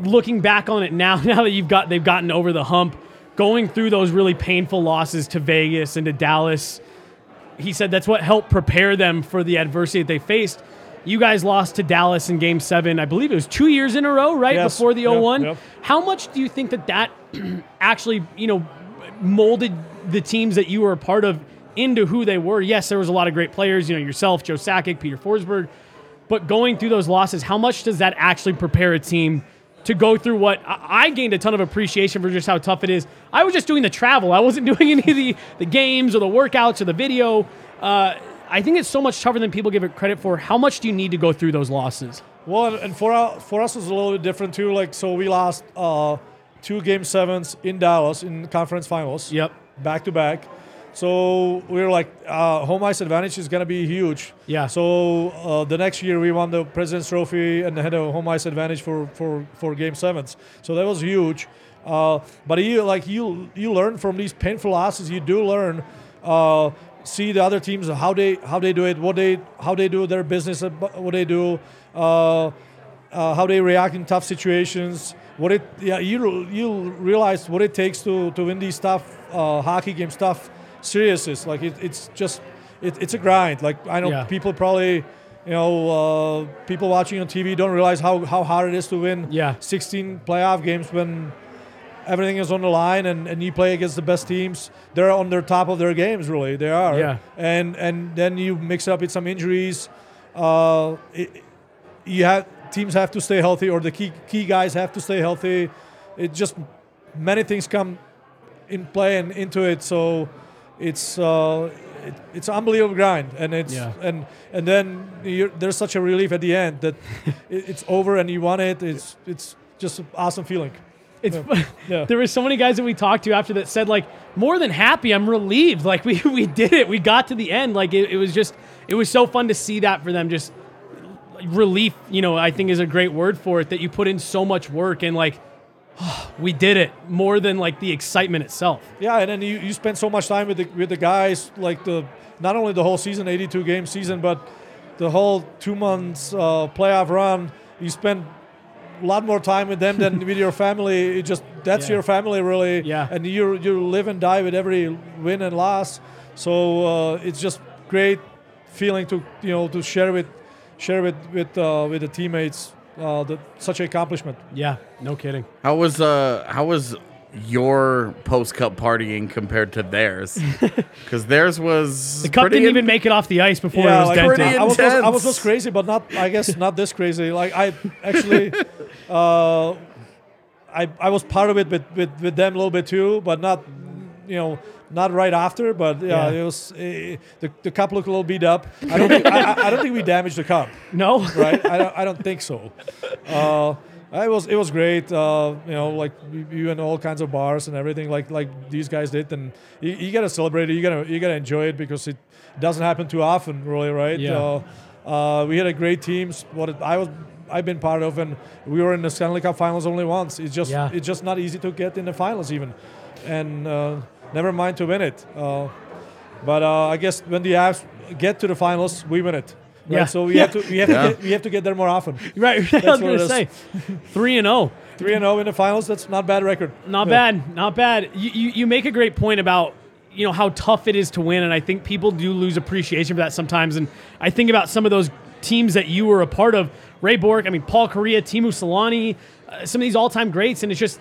Looking back on it now, [laughs] now that you've got they've gotten over the hump, going through those really painful losses to Vegas and to Dallas, he said that's what helped prepare them for the adversity that they faced. You guys lost to Dallas in Game Seven. I believe it was two years in a row, right Yes. before the Yep, 0-1. yep. How much do you think that that [clears throat] actually, you know, molded the teams that you were a part of into who they were? Yes, there was a lot of great players. You know, yourself, Joe Sakic, Peter Forsberg. But going through those losses, how much does that actually prepare a team to go through what I gained a ton of appreciation for just how tough it is. I was just doing the travel. I wasn't [laughs] doing any of the, the games or the workouts or the video. Uh, I think it's so much tougher than people give it credit for. How much do you need to go through those losses? Well, and- and for our, for us, it was a little bit different too. Like, so we lost uh, two game sevens in Dallas in conference finals. Yep. Back to back. So we were like, uh, home ice advantage is gonna be huge. Yeah. So uh, the next year we won the President's Trophy and had a home ice advantage for for for game sevens. So that was huge. Uh, but you like you you learn from these painful losses. You do learn. Uh, see the other teams how they how they do it, what they how they do their business, uh, what they do, uh, uh, how they react in tough situations. What it yeah you you realize what it takes to to win these tough uh, hockey games, tough serious Like it, it's just it, it's a grind. Like I know Yeah. people probably you know uh, people watching on TV don't realize how how hard it is to win Yeah. 16 playoff games when everything is on the line and, and you play against the best teams they're on their top of their games really they are Yeah. and and then you mix it up with some injuries uh, it, you have teams have to stay healthy or the key key guys have to stay healthy it just many things come in play and into it so it's uh, it, it's an unbelievable grind and it's Yeah. and and then you're, there's such a relief at the end that [laughs] it, it's over and you won it it's it's just an awesome feeling It's Yeah. there were so many guys that we talked to after that said like more than happy. I'm relieved. Like [laughs] we we did it. We got to the end. Like it, it was just it was so fun to see that for them. Just relief. You know, I think is a great word for it. That you put in so much work and like [sighs] we did it more than like the excitement itself. Yeah, and then you, you spend so much time with the with the guys, like the not only the whole season, 82 game season, but the whole two months uh, playoff run. You spend a lot more time with them than [laughs] with your family. It just that's Yeah. your family really. Yeah. And you you live and die with every win and loss. So uh, it's just great feeling to you know to share with share with with uh, with the teammates. Uh, the, such an accomplishment. Yeah, no kidding. How was uh how was your post cup partying compared to theirs? [laughs] Because theirs was The cup didn't in- even make it off the ice before it was like, dented. pretty I was, just, I was just crazy, but not. I guess not this crazy. Like I actually, [laughs] uh, I I was part of it with, with, with them a little bit too, but not, you know, not right after. But yeah, Yeah. it was eh, the the cup looked a little beat up. I don't think, I, I- don't think we damaged the cup, no, right? I don't, I don't think so. Uh, it was it was great. Uh, you know, like you- in all kinds of bars and everything, like like these guys did, and you, you gotta celebrate it. You gotta you gotta enjoy it because it doesn't happen too often, really, right? Yeah. Uh, uh, we had a great teams. What I was I've been part of, and we were in the Stanley Cup Finals only once. It's just Yeah. it's just not easy to get in the finals even, and uh, never mind to win it. Uh, but uh, I guess when the Avs get to the finals, we win it. Right? Yeah. So we Yeah. have to we have Yeah. to get, we have to get there more often. [laughs] right. [laughs] That's I was gonna say three and oh. zero. Three and zero in the finals. That's not bad record. Not Yeah. bad, not bad. You, you you make a great point about you know how tough it is to win, and I think people do lose appreciation for that sometimes. And I think about some of those teams that you were a part of, Ray Bourque, I mean Paul Kariya, Teemu Selanne, uh, some of these all-time greats, and it's just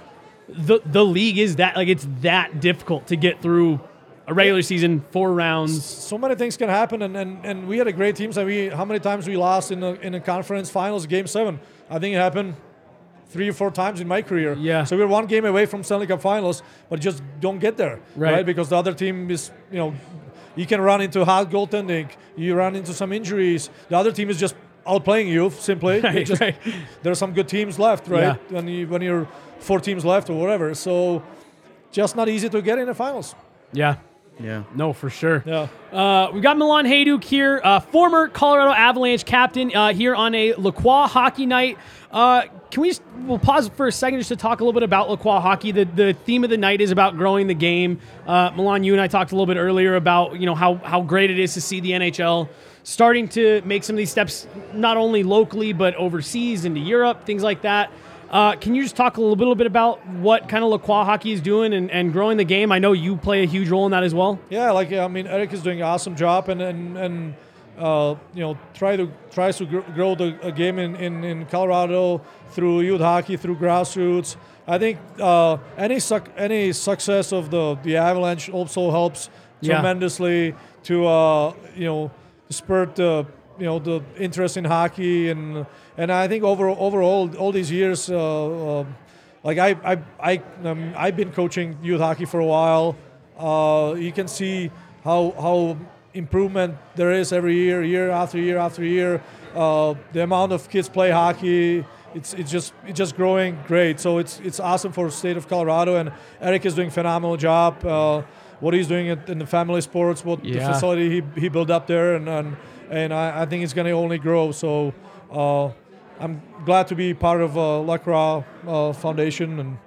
the the league is that like it's that difficult to get through a regular season, four rounds. so many things can happen, and, and, and we had a great teams. And we how many times we lost in the in the conference finals, game seven? I think it happened three or four times in my career. Yeah. So we're one game away from Stanley Cup Finals, but just don't get there, Right. Because the other team is, you know, you can run into hard goaltending, you run into some injuries. The other team is just outplaying you simply. [laughs] Right, It just- right. There are some good teams left, right? When you when you're four teams left or whatever, so just not easy to get in the finals. Yeah, Yeah. no, for sure. Yeah. Uh, we got Milan Hejduk here, uh, former Colorado Avalanche captain, uh, here on a Lacroix hockey night. Uh, can we just, we'll pause for a second just to talk a little bit about Lacroix hockey. The, the theme of the night is about growing the game. Uh, Milan, you and I talked a little bit earlier about you know how how great it is to see the NHL starting to make some of these steps, not only locally but overseas into Europe, things like that. Uh, can you just talk a little, little bit about what kind of Lacroix hockey is doing and, and growing the game? I know you play a huge role in that as well. Yeah, like I mean, Eric is doing an awesome job, and and, and uh, you know, try to tries to grow the game in, in, in Colorado through youth hockey, through grassroots. I think uh, any suc- any success of the the Avalanche also helps Yeah. tremendously to uh, you know spur the you know the interest in hockey and and I think over overall all these years. Uh, uh, like I, I, I, um, I've been coaching youth hockey for a while. Uh, you can see how how improvement there is every year, year after year after year. Uh, the amount of kids play hockey, it's it's just it's just growing great. So it's it's awesome for the state of Colorado, and Eric is doing phenomenal job. What he's doing at, in the family sports, what the facility he, he built up there, and and, and I, I think it's going to only grow. So. Uh, I'm glad to be part of uh, Lacroix uh, Foundation and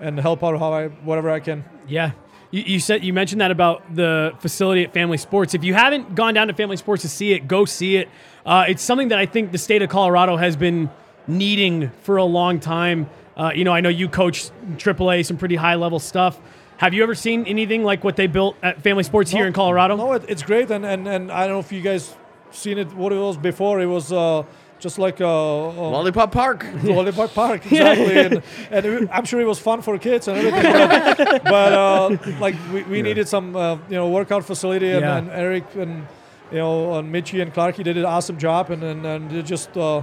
and help out how I whatever I can. Yeah. You, you said you mentioned that about the facility at Family Sports. If you haven't gone down to Family Sports to see it, go see it. Uh, it's something that I think the state of Colorado has been needing for a long time. Uh, you know, I know you coach AAA, some pretty high level stuff. Have you ever seen anything like what they built at Family Sports here in Colorado? No, it, it's great, and, and and I don't know if you guys seen it. What it was before? It was. Uh, just like a, uh, Lollipop Park. [laughs] Lollipop Park, exactly, and, [laughs] and it- I'm sure it was fun for kids and everything. But, [laughs] but uh, like we, we needed some, uh, you know, workout facility, and, Yeah. and Eric and you know, and Mitchie and Clarky did an awesome job, and and, and they just uh,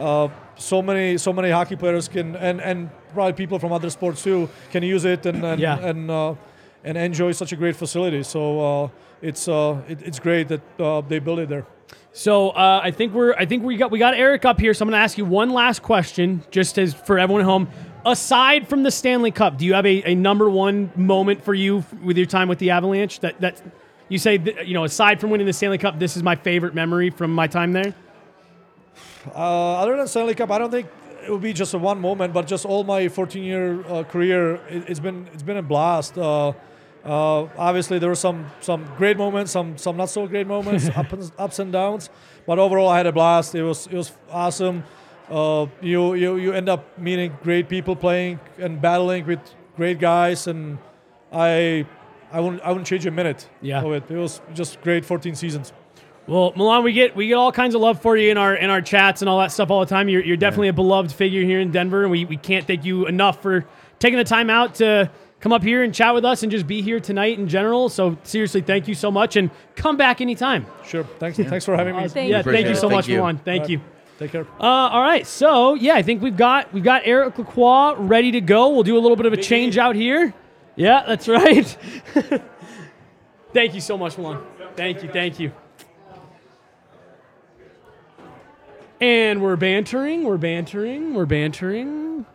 uh, so many so many hockey players can and and probably people from other sports too can use it and and Yeah. and, uh, and enjoy such a great facility. So uh, it's uh, it, it's great that uh, they built it there. So uh, I think we're I think we got we got Eric up here. So I'm going to ask you one last question, just as for everyone at home. Aside from the Stanley Cup, do you have a, a number one moment for you with your time with the Avalanche? That that you say th- you know aside from winning the Stanley Cup, this is my favorite memory from my time there. Uh, other than Stanley Cup, I don't think it will be just a one moment, but just all my 14 year uh, career, it, it's been it's been a blast. Uh, uh, obviously, there were some some great moments, some some not so great moments, [laughs] up and, ups and downs, but overall, I had a blast. It was it was awesome. Uh, you you you end up meeting great people, playing and battling with great guys, and I. I wouldn't, I wouldn't change a minute Yeah. of it. It was just great 14 seasons. Well, Milan, we get we get all kinds of love for you in our in our chats and all that stuff all the time. You're, you're definitely a beloved figure here in Denver, and we, we can't thank you enough for taking the time out to come up here and chat with us and just be here tonight in general. So seriously, thank you so much, and come back anytime. Sure. Thanks. Thanks for having me. Thank yeah, you. thank you so it. much, Thank you. Milan. Thank Right. you. Take care. Uh, all right, so yeah, I think we've got we've got Eric Lacroix ready to go. We'll do a little bit of a change out here. Yeah, that's [laughs] right. thank you so much, Milan. Thank you, thank you. And we're bantering, we're bantering, we're bantering.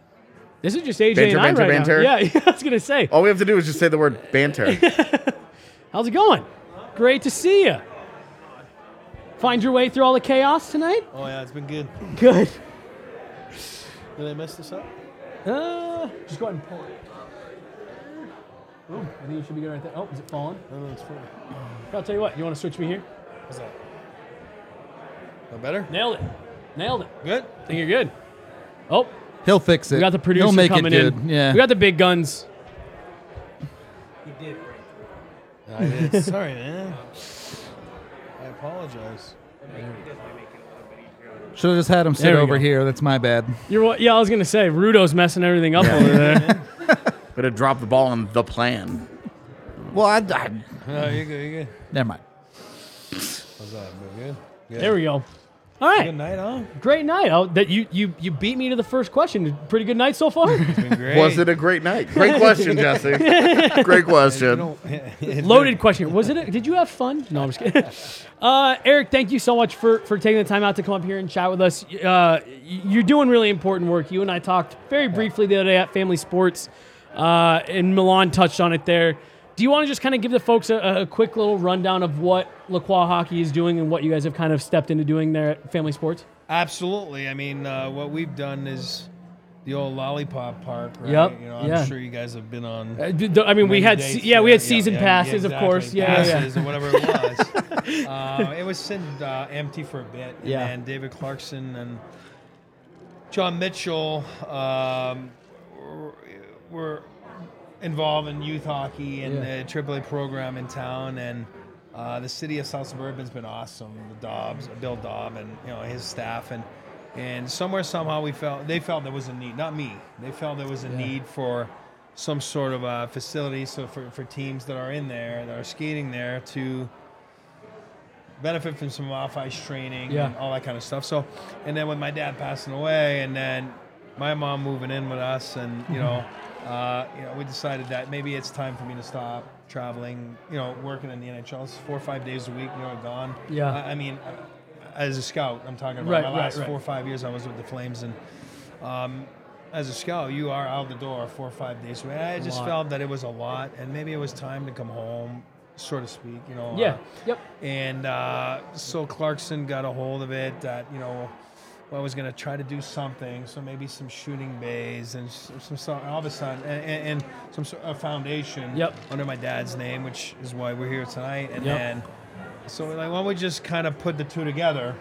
This is just AJ Banter, and I banter, right banter. now. [laughs] Yeah, I was gonna say. All we have to do is just say the word banter. [laughs] How's it going? Great to see you. Find your way through all the chaos tonight. Oh yeah, it's been good. Good. [laughs] Did I mess this up? Uh, just go ahead and pull it. Ooh, I think you should be good right there. Oh, is it falling? No, no, it's fine. I'll tell you what. You want to switch me here? How's that? That better? Nailed it. Nailed it. Good. I think you're good. Oh, He'll fix it. we got the producer He'll make coming it good. in. Yeah. We got the big guns. I did. [laughs] Sorry, man. I apologize. Should have just had him sit There we over go. here. That's my bad. You're what? Yeah, I was gonna say Rudo's messing everything up over there. [laughs] Better drop the ball on the plan. Well, I, I No, you're good. You're good. never mind. How's that? Been good. Good. there we go. All right, Good night, huh? great night. Oh, that you you you beat me to the first question. Pretty good night so far. [laughs] It's been great. Was it a great night? Great question, Jesse. [laughs] Great question. [laughs] Loaded question. Was it? A, did you have fun? No, I'm just kidding. Uh, Eric, thank you so much for for taking the time out to come up here and chat with us. Uh, you're doing really important work. You and I talked very briefly the other day at Family Sports, uh, and Milan touched on it there. Do you want to just kind of give the folks a, a quick little rundown of what Lacroix Hockey is doing and what you guys have kind of stepped into doing there at Family Sports? Absolutely. I mean, uh, what we've done is the old lollipop park, right? Yep, You know, I'm yeah. sure you guys have been on. Uh, d- d- I mean, we had se- yeah, we had season yeah, passes, of exactly. course. Yeah, yeah, passes whatever it [laughs] was. uh, it was sitting uh, empty for a bit, and Yeah. then David Clarkson and John Mitchell um, were- were involved in youth hockey and Yeah. the AAA program in town, and Uh, the city of South Suburban's been awesome. The Dobbs, Bill Dobb, and you know his staff, and and somewhere somehow we felt they felt there was a need. Not me. They felt there was a need for some sort of uh, facility, so for, for teams that are in there that are skating there to benefit from some off ice training Yeah. and all that kind of stuff. So, and then with my dad passing away, and then my mom moving in with us, and you know, uh, you know, we decided that maybe it's time for me to stop traveling. You know, working in the NHL It's four or five days a week. You know, gone. Yeah. I, I mean, as a scout, I'm talking about Right, my last right. four or five years I was with the Flames, and um, as a scout, you are out the door four or five days a week. I just felt that it was a lot, and maybe it was time to come home, so to speak. You know. Yeah. uh, Yep. and uh, so Clarkson got a hold of it that, you know, I was going to try to do something. So maybe some shooting bays and some, some all of a sudden, and, and, and some sort of foundation Yep. under my dad's name, which is why we're here tonight. And Yep. then, so we're like, why don't we just kind of put the two together?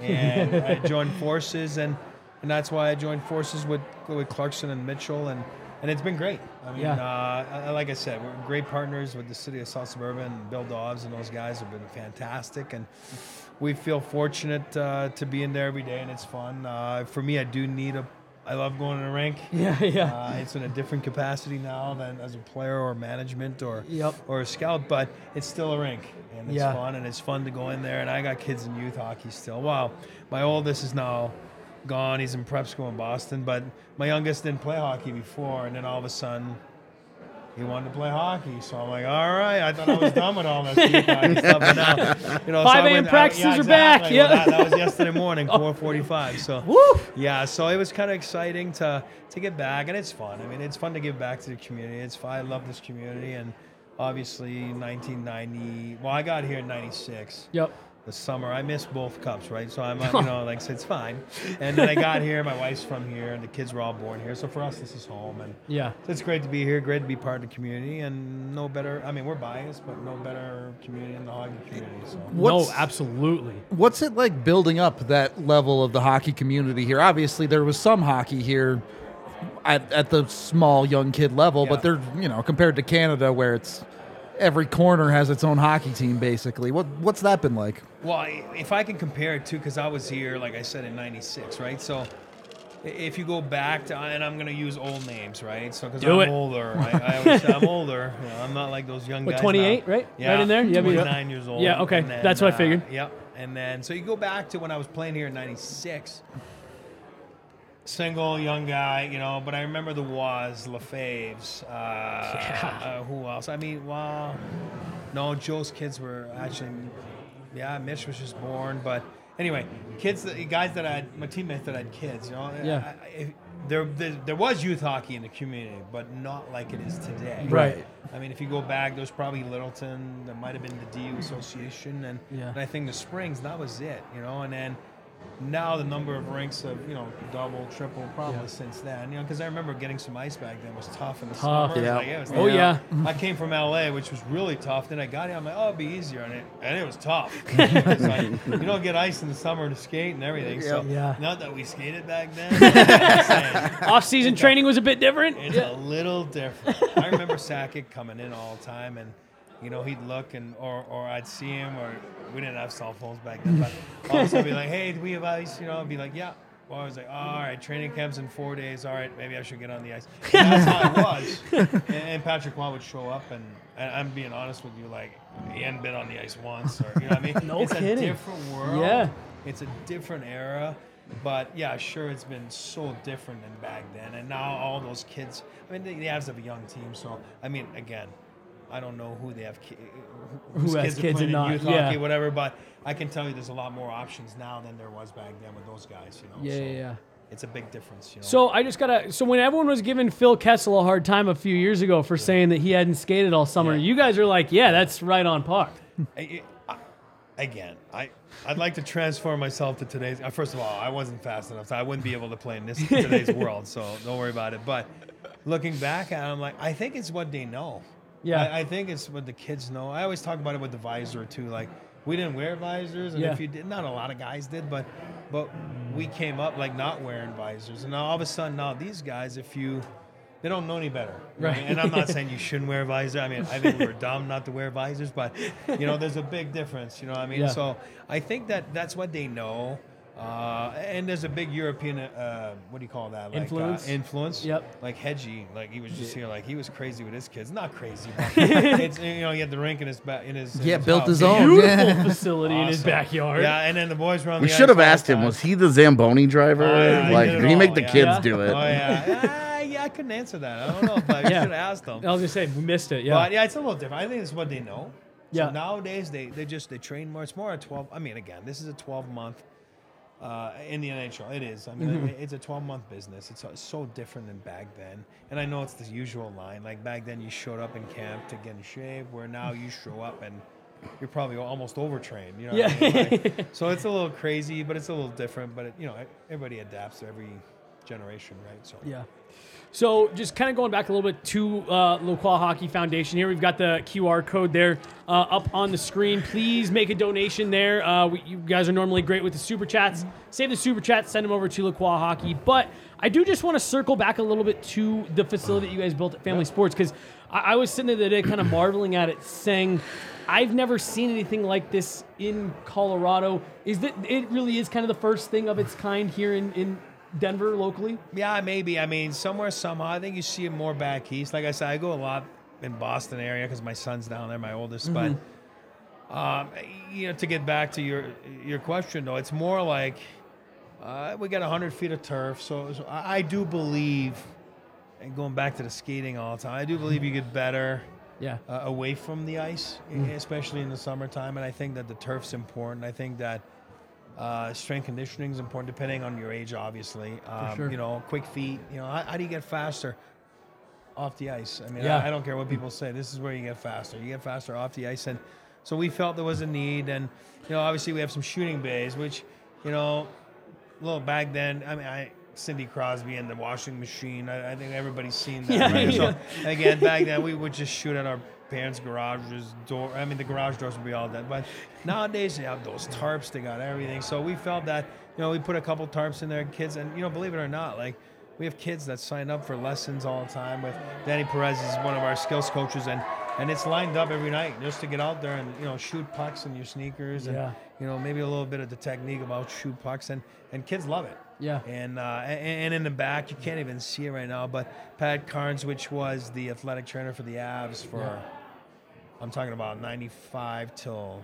And [laughs] I joined forces, and, and that's why I joined forces with, with Clarkson and Mitchell. And, and it's been great. I mean, Yeah. uh, like I said, we're great partners with the city of South Suburban. and Bill Dobbs and those guys have been fantastic, and we feel fortunate uh, to be in there every day, and it's fun. Uh, for me, I do need a. I love going to the rink. [laughs] Yeah. Yeah. Uh, it's in a different capacity now than as a player or management or Yep. or a scout, but it's still a rink and it's Yeah. fun and it's fun to go in there. And I got kids in youth hockey still. Wow, my oldest is now gone. He's in prep school in Boston, but my youngest didn't play hockey before, and then all of a sudden. He wanted to play hockey, so I'm like, all right. I thought I was done with all this stuff, but now, [laughs] you know, 5 I a.m. practices yeah, are back, yeah. Well, that, that was yesterday morning, [laughs] 4:45. So, Woo! yeah, so it was kind of exciting to to get back, and it's fun. I mean, it's fun to give back to the community. It's fun. I love this community, and obviously 1990. Well, I got here in '96. Yep. The summer, I missed both cups, right? So I'm, [laughs] uh, you know, like, so it's fine. And then I got here. My wife's from here, and the kids were all born here. So for us, this is home, and Yeah. so it's great to be here. Great to be part of the community, and no better. I mean, we're biased, but no better community in the hockey community. So. What's- no, absolutely. What's it like building up that level of the hockey community here? Obviously, there was some hockey here at, at the small young kid level, but Yeah. they're you know compared to Canada where it's every corner has its own hockey team basically. What what's that been like? Well, if I can compare it to, because I was here, like I said, in '96, right? So if you go back to, and I'm going to use old names, right? So because Do I'm it. older, I, I [laughs] always say I'm older. You know, I'm not like those young What, guys. 28, now. right? Yeah, Right in there? Yeah, we- 29 years old. Yeah, okay. Then, That's what I uh, figured. Yep. And then, so you go back to when I was playing here in '96. Single young guy, you know, but I remember the was Lefebvre's. Uh, uh, who else? I mean, well, no, Joe's kids were actually, yeah, Mitch was just born, but anyway, kids, that, guys that had my teammates that had kids, you know, Yeah. I, I, there, there, there was youth hockey in the community, but not like it is today. Right. I mean, if you go back, there's probably Littleton. There might have been the DU Association, and, Yeah. and I think the Springs. That was it, you know. And then now the number of rinks have you know double, triple, probably Yeah. since then. You know, because I remember getting some ice back then was tough in the Tough. summer. Yeah. Like, it was Oh, yeah. I came from LA, which was really tough. Then I got here, I'm like, oh, it'll be easier, and it, and it was tough. [laughs] Like, you don't get ice in the summer to skate and everything. So Yeah. not that we skated back then. [laughs] Off-season training was a bit different. it's a little different. I remember Sakic coming in all the time, and you know he'd look, and or or I'd see him, or we didn't have cell phones back then, but all of a sudden I'd be like, "Hey, do we have ice?" You know, I'd be like, "Yeah." Well, I was like, all right, training camp's in four days. All right, maybe I should get on the ice. And that's how it was. [laughs] And, and Patrick Roy would show up, and, and I'm being honest with you, like he hadn't been on the ice once, or you know what I mean? [laughs] No it's kidding. a different world. Yeah. It's a different era, but yeah, sure, it's been so different than back then. And now all those kids, I mean, the, the Avs have a young team, so I mean, again, I don't know who they have, ki- Who has kids, kids and in not, youth yeah. hockey, whatever. But I can tell you, there's a lot more options now than there was back then with those guys. You know, Yeah, so yeah, yeah. it's a big difference. You know, So I just gotta. So when everyone was giving Phil Kessel a hard time a few years ago for saying that he hadn't skated all summer, Yeah. you guys are like, yeah, that's right on par. [laughs] I, I, again, I I'd like to transform myself to today's. Uh, first of all, I wasn't fast enough, so I wouldn't be able to play in this [laughs] today's world. So don't worry about it. But looking back at, it, I'm like, I think it's what they know. Yeah. I, I think it's what the kids know. I always talk about it with the visor too. Like we didn't wear visors, and Yeah. if you did, not a lot of guys did, but but we came up like not wearing visors, and now all of a sudden now these guys, if you they don't know any better. Right. And I'm not [laughs] saying you shouldn't wear a visor. I mean, I think we're dumb not to wear visors, but you know, there's a big difference. You know what I mean? Yeah. So I think that that's what they know. Uh, and there's a big European, uh, what do you call that? Like, Influence? Uh, influence. Yep. Like Hedgie, like he was just here, like he was crazy with his kids. Not crazy, [laughs] but it's you know he had the rink in his back in his in Yeah, his built house. his own. Beautiful Yeah. [laughs] facility in his backyard. Yeah, and then the boys were on We should have asked him, was he the Zamboni driver? Oh, yeah, he like, did did he make the yeah. kids Yeah. do it? Oh yeah. Ah, yeah, I couldn't answer that. I don't know but I [laughs] Yeah. should have asked them. I was gonna say we missed it. Yeah. But yeah, it's a little different. I think it's what they know. Yeah. So nowadays they, they just they train more. It's more a twelve. I mean, again, this is a twelve month. Uh, in the NHL, it is. I mean, Mm-hmm. it's a 12 month business. It's uh, so different than back then. And I know it's the usual line. Like back then, you showed up in camp to get in shape, where now you show up and you're probably almost overtrained. You know what I mean? Like, [laughs] so it's a little crazy, but it's a little different. But, it, you know, everybody adapts to every generation, right? So Yeah. So just kind of going back a little bit to uh, Lacroix Hockey Foundation here, we've got the QR code there uh, up on the screen. Please make a donation there. Uh, we, you guys are normally great with the super chats. Save the super chats, send them over to Lacroix Hockey. But I do just want to circle back a little bit to the facility that you guys built at Family Sports because I, I was sitting there the other day kind of marveling at it, saying, I've never seen anything like this in Colorado. Is that it really is kind of the first thing of its kind here in, in Denver locally? Yeah, maybe. I mean, somewhere, somehow. I think you see it more back east. Like I said, I go a lot in Boston area because my son's down there, my oldest. But um, you know, to get back to your your question though, it's more like uh, we got 100 feet of turf. So, so I, I do believe, and going back to the skating all the time, I do believe you get better Yeah. uh, away from the ice, e- especially in the summertime. And I think that the turf's important. I think that uh, strength conditioning is important, depending on your age, obviously. Um, sure. You know, quick feet. You know, how, how do you get faster off the ice? I mean, Yeah. I, I don't care what people say. This is where you get faster. You get faster off the ice, and so we felt there was a need. And you know, obviously we have some shooting bays, which you know, a little back then. I mean, I. Sidney Crosby and the washing machine. I, I think everybody's seen that. Yeah, right? yeah. So again, back then we would just shoot at our parents' garages door. I mean, the garage doors would be all that. But nowadays they have those tarps. They got everything. So we felt that you know we put a couple tarps in there, kids, and you know believe it or not, like we have kids that sign up for lessons all the time. With Danny Perez is one of our skills coaches, and and it's lined up every night just to get out there and you know shoot pucks in your sneakers and Yeah. you know maybe a little bit of the technique about shoot pucks and and kids love it. Yeah. And, uh, and and in the back, you can't even see it right now, but Pat Karns, which was the athletic trainer for the Avs for, I'm talking about 95 till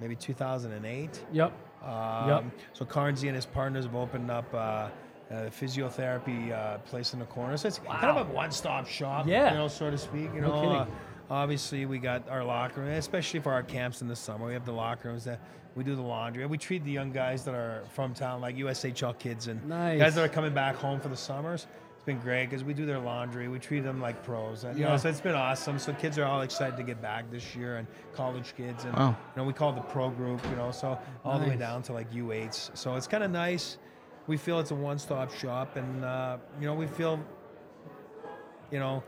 maybe 2008. Yep. Um, Yep. So Carnesy and his partners have opened up uh, a physiotherapy uh, place in the corner. So it's kind of a one-stop shop, Yeah. you know, so to speak. You No know, kidding. uh, obviously we got our locker room, especially for our camps in the summer. We have the locker rooms that we do the laundry. And we treat the young guys that are from town, like USHL kids and Nice. guys that are coming back home for the summers. It's been great because we do their laundry. We treat them like pros, and you Yeah. know, so it's been awesome. So kids are all excited to get back this year, and college kids, and Wow. you know, we call it the pro group, you know, so all the way down to like U8s. So it's kind of nice. We feel it's a one-stop shop, and uh, you know, we feel, you know.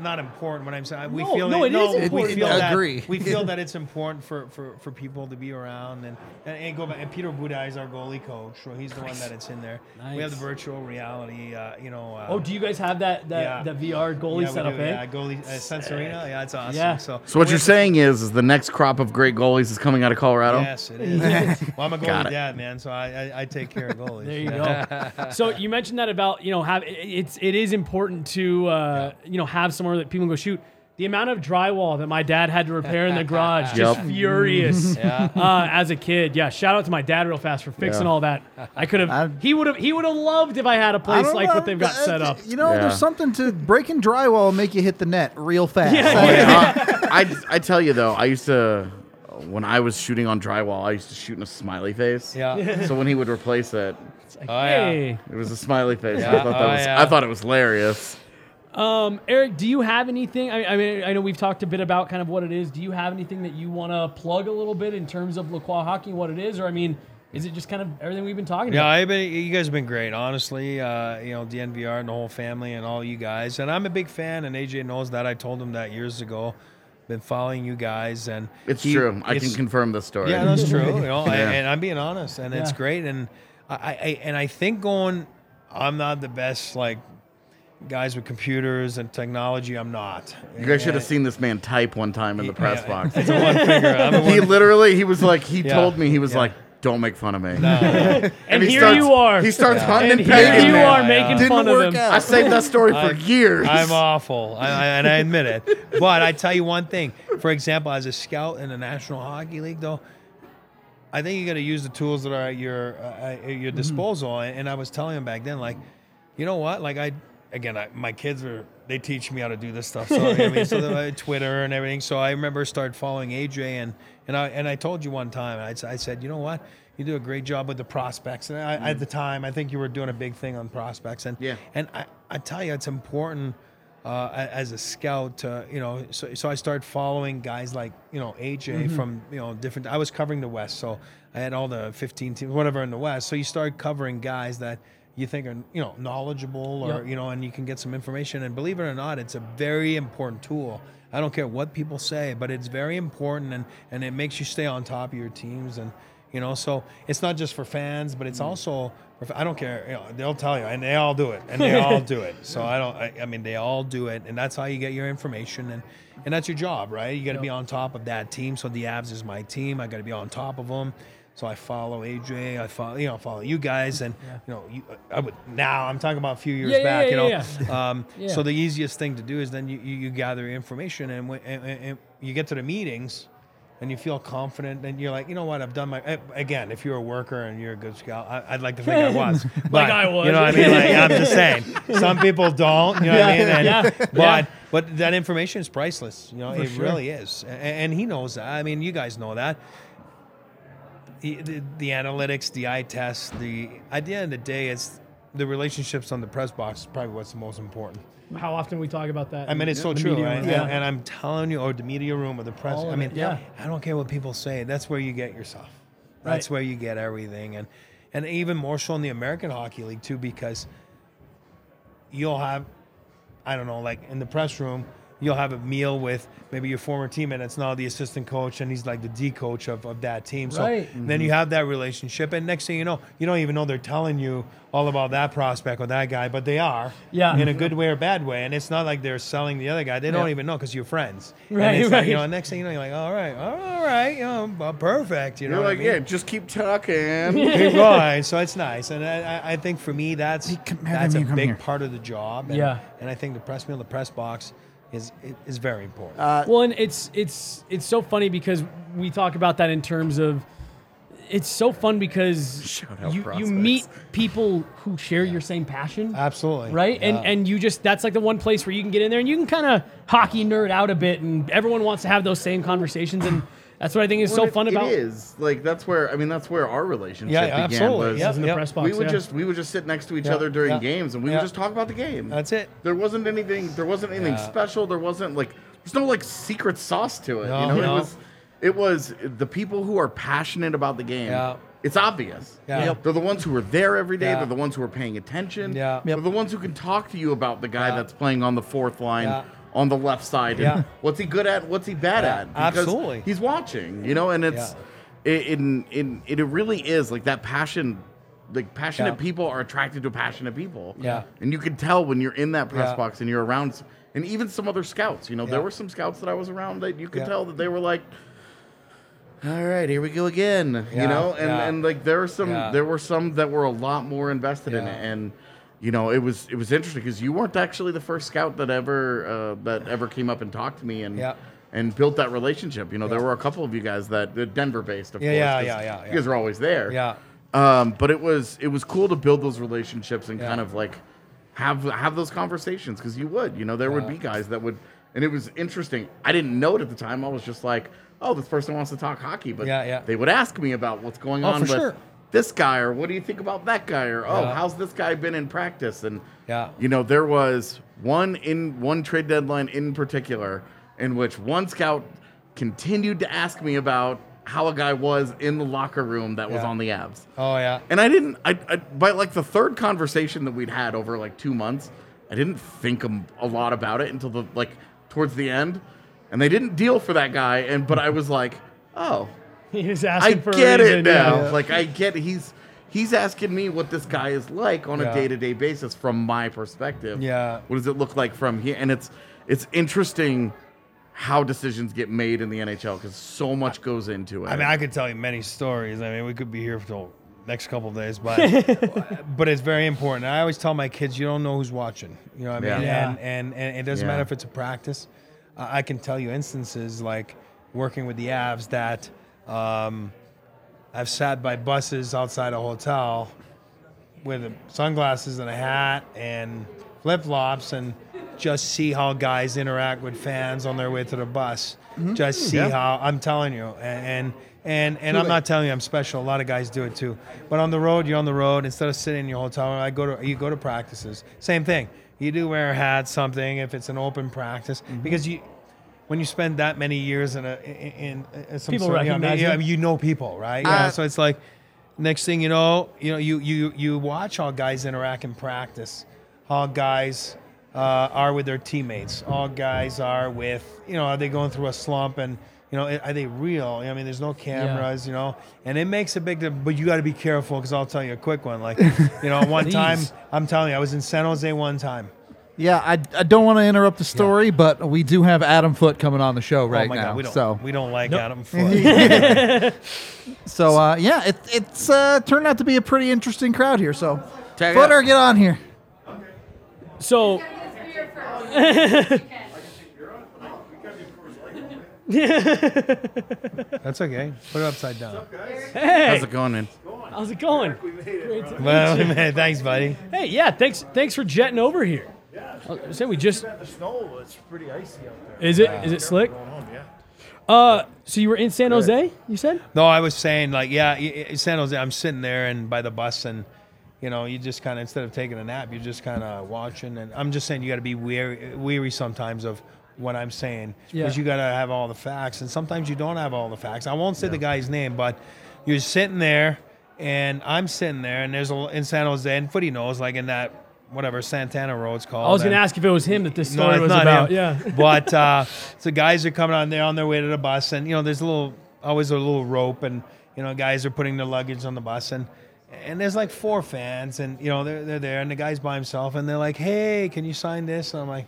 Not important when I'm saying we No, feel no, that, it no, is we important. feel that Agree. we feel [laughs] that it's important for, for, for people to be around and, and, and go back. And Peter Budaj is our goalie coach, so he's the one that it's in there. We have the virtual reality, uh, you know. Uh, Oh, do you guys have that that, Yeah. that VR goalie yeah, we set up? do, eh? Yeah, goalie uh, Sense Arena. Yeah, it's awesome. Yeah. So, So what you're have to- saying is, is the next crop of great goalies is coming out of Colorado? Yes, it is. [laughs] well, I'm a goalie dad, man, so I, I, I take care of goalies. There you go. [laughs] so you mentioned that about you know have it's it is important to uh, you know have somewhere that people can go shoot. The amount of drywall that my dad had to repair in the [laughs] garage, just Yep. furious. [laughs] Yeah. Uh, as a kid, yeah. Shout out to my dad real fast for fixing Yeah. all that. I could have. He would have. He would have loved if I had a I place don't like know, what they've got uh, set up. You know, Yeah. there's something to breaking drywall and make you hit the net real fast. Yeah, I- yeah. Uh, I I tell you though, I used to when I was shooting on drywall, I used to shoot in a smiley face. Yeah. So when he would replace it, It's like, Oh, yeah. hey. it was a smiley face. Yeah, I thought that oh, was yeah. I thought it was hilarious. Um, Eric, do you have anything? I, I mean, I know we've talked a bit about kind of what it is. Do you have anything that you want to plug a little bit in terms of Lacroix hockey, what it is, or I mean, is it just kind of everything we've been talking Yeah, about? I've been, you guys have been great, honestly. Uh, you know, DNVR and the whole family and all you guys. And I'm a big fan, and AJ knows that. I told him that years ago. Been following you guys, and It's he- true. I can confirm the story. Yeah, that's true. You know, [laughs] Yeah. and, and I'm being honest, and it's great. And I, I and I think going, I'm not the best like guys with computers and technology. I'm not. You guys should have seen this man type one time in the press Yeah. box. It's a one finger. I'm a [laughs] he one- literally, he was like, he Yeah. told me, he was Yeah. like, "Don't make fun of me." [laughs] And, he here starts- you are. He starts hunting and and here you me. are making fun Didn't of work him. out. I saved that story for years. I'm awful, I, I, and I admit it. But I tell you one thing. For example, as a scout in the National Hockey League, though, I think you got to use the tools that are at your uh, at your disposal. And I was telling him back then, like, you know what? Like I, again, I, my kids are they teach me how to do this stuff. So I mean, so uh, [laughs] Twitter and everything. So I remember started following AJ, and and I and I told you one time, I said, you know what? You do a great job with the prospects. And I, at the time, I think you were doing a big thing on prospects. And Yeah. and I, I tell you, it's important uh, as a scout to, you know, so, so I started following guys like, you know, AJ from, you know, different, I was covering the West. So I had all the 15 teams, whatever in the West. So you start covering guys that you think are, you know, knowledgeable or, Yep. you know, and you can get some information. And believe it or not, it's a very important tool. I don't care what people say, but it's very important and, and it makes you stay on top of your teams. And, you know, so it's not just for fans, but it's mm. also, for, I don't care, you know, they'll tell you, and they all do it, and they all do it. [laughs] So I don't, I, I mean, they all do it, and that's how you get your information, and and that's your job, right? You got to be on top of that team. So the Avs is my team. I got to be on top of them. So I follow AJ, I follow, you know, follow you guys, and you know, you, I would now. I'm talking about a few years Yeah, yeah, back, you know. yeah, [laughs] yeah. Um, Yeah. So the easiest thing to do is then you, you, you gather information, and, when, and, and- and you get to the meetings, and you feel confident, and you're like, you know what, I've done my. Again, if you're a worker and you're a good scout, I, I'd like to think I was, [laughs] but, I was. You know what I mean? Like I'm just [laughs] saying, some people don't. You know what I mean? And, Yeah, But yeah. but that information is priceless. You know, it sure. really is, A- and, he knows that. I mean, you guys know that. The, the, the analytics, the eye test, the at the end of the day, it's the relationships on the press box is probably what's the most important. How often we talk about that? I mean, it's so true, right? room. And, Yeah. and I'm telling you, or the media room or the press. All I mean, it, yeah. I don't care what people say. That's where you get yourself. That's Right. where you get everything, and and even more so in the American Hockey League too, because you'll have, I don't know, like in the press room, you'll have a meal with maybe your former teammate that's now the assistant coach, and he's like the D coach of, of that team. So Right. then you mm-hmm. have that relationship, and next thing you know, you don't even know they're telling you all about that prospect or that guy, but they are, Yeah. in a mm-hmm. good way or bad way. And it's not like they're selling the other guy; they don't even know because you're friends. And Right, like, you know, next thing you know, you're like, all right, all right, you know, perfect. You know, You're what like, I mean? yeah, just keep talking. [laughs] [laughs] right. So it's nice, and I, I- I think for me that's come- that's a big here. part of the job. And, Yeah. and I think the press meal, the press box, is is very important. Uh, well, and it's it's it's so funny because we talk about that in terms of it's so fun because Shout out you you meet people who share your same passion. Absolutely. Right, and and you just that's like the one place where you can get in there and you can kind of hockey nerd out a bit, and everyone wants to have those same conversations, and that's what I think is so it- fun about it is like that's where I mean that's where our relationship Yeah, began. absolutely. Was Yep, in the yep. press box. we would yeah. just we would just sit next to each Yeah, other during yeah, games and we yeah. would just talk about the game. That's it. There wasn't anything. There wasn't anything Yeah. special. There wasn't like there's no like secret sauce to it. No, you know, no. it was it was the people who are passionate about the game. Yeah. It's obvious. Yeah. Yep. They're the ones who are there every day. Yeah. They're the ones who are paying attention. Yeah. They're the ones who can talk to you about the guy Yeah. that's playing on the fourth line Yeah. On the left side. Yeah. What's he good at? What's he bad Yeah, at? Because absolutely. He's watching, you know, and it's it, in in it, it really is like that passion. Like passionate Yeah. people are attracted to passionate people. Yeah. And you can tell when you're in that press Yeah. box and you're around, and even some other scouts. You know, there were some scouts that I was around that you could Yeah. tell that they were like, "All right, here we go again." Yeah, You know, and yeah. and like there were some, Yeah. there were some that were a lot more invested in it, and you know, it was it was interesting because you weren't actually the first scout that ever uh, that ever came up and talked to me and. Yeah. And built that relationship. You know, there were a couple of you guys that Denver based, of Yeah, course. yeah, yeah, yeah, You guys are always there. Yeah. Um, but it was it was cool to build those relationships and Yeah. kind of like have have those conversations because you would, you know, there would be guys that would, and it was interesting. I didn't know it at the time. I was just like, oh, this person wants to talk hockey, but Yeah, yeah. they would ask me about what's going Oh, on for with sure. This guy or what do you think about that guy or oh, Yeah. how's this guy been in practice and Yeah. you know, there was one in one trade deadline in particular in which one scout continued to ask me about how a guy was in the locker room that was on the Avs. Oh yeah. And I didn't. I, I by like the third conversation that we'd had over like two months, I didn't think a, a lot about it until the like towards the end, and they didn't deal for that guy. And but I was like, oh, [laughs] He was I asking for a get reason, it now. yeah. Like I get he's he's asking me what this guy is like on Yeah. a day-to-day basis from my perspective. Yeah. What does it look like from here? And it's it's interesting how decisions get made in the NHL because so much goes into it. I mean, I could tell you many stories. I mean, we could be here for the next couple of days, but [laughs] [laughs] but it's very important. I always tell my kids, you don't know who's watching. You know what I mean? Yeah. And, and and it doesn't Yeah. matter if it's a practice. I I can tell you instances like working with the Avs that um, I've sat by buses outside a hotel with sunglasses and a hat and flip flops and just see how guys interact with fans on their way to the bus. Just see how I'm telling you, and and and, I'm not telling you I'm special. A lot of guys do it too. But on the road, you're on the road. Instead of sitting in your hotel, I go to you go to practices. Same thing. You do wear a hat, something if it's an open practice, because you. When you spend that many years in a in, in, in some People sort of, you know, recognize yeah, you. I mean, you know people, right? Yeah. Uh, so it's like next thing you know, you know, you you you watch how guys interact in practice, how guys uh, are with their teammates, how guys are with, you know, are they going through a slump and you know, are they real? I mean, there's no cameras, you know, and it makes a big. di- But you got to be careful because I'll tell you a quick one. Like, you know, [laughs] one time I'm telling you, I was in San Jose one time. Yeah, I, I don't want to interrupt the story, but we do have Adam Foote coming on the show right oh my now. God, we don't so we don't like Adam [laughs] Foot. so uh, yeah, it, it's uh, turned out to be a pretty interesting crowd here. So Check it Footer, get on here. Okay. So [laughs] That's okay. Put it upside down. hey, How's it going, man? how's it going? Great to Well, meet [laughs] you. man, thanks, buddy. Hey, yeah, thanks thanks for jetting over here. Yeah. Say we just The snow, it's pretty icy out there. is it is it slick? Home, yeah. Uh, so you were in San Jose, you said? No, I was saying like, yeah, y- y- San Jose. I'm sitting there and by the bus, and you know, you just kind of instead of taking a nap, you're just kind of watching. And I'm just saying, you got to be weary, weary sometimes of what I'm saying because Yeah. you got to have all the facts, and sometimes you don't have all the facts. I won't say the guy's name, but you're sitting there, and I'm sitting there, and there's a in San Jose, and Footy knows, like in that whatever Santana Row's called. I was gonna and- ask if it was him that this story it's was not about. him. Yeah. [laughs] but uh, [laughs] so guys are coming on there on their way to the bus, and you know, there's a little always a little rope, and you know, guys are putting their luggage on the bus, and and there's like four fans, and you know, they're they're there, and the guy's by himself, and they're like, "Hey, can you sign this?" And I'm like.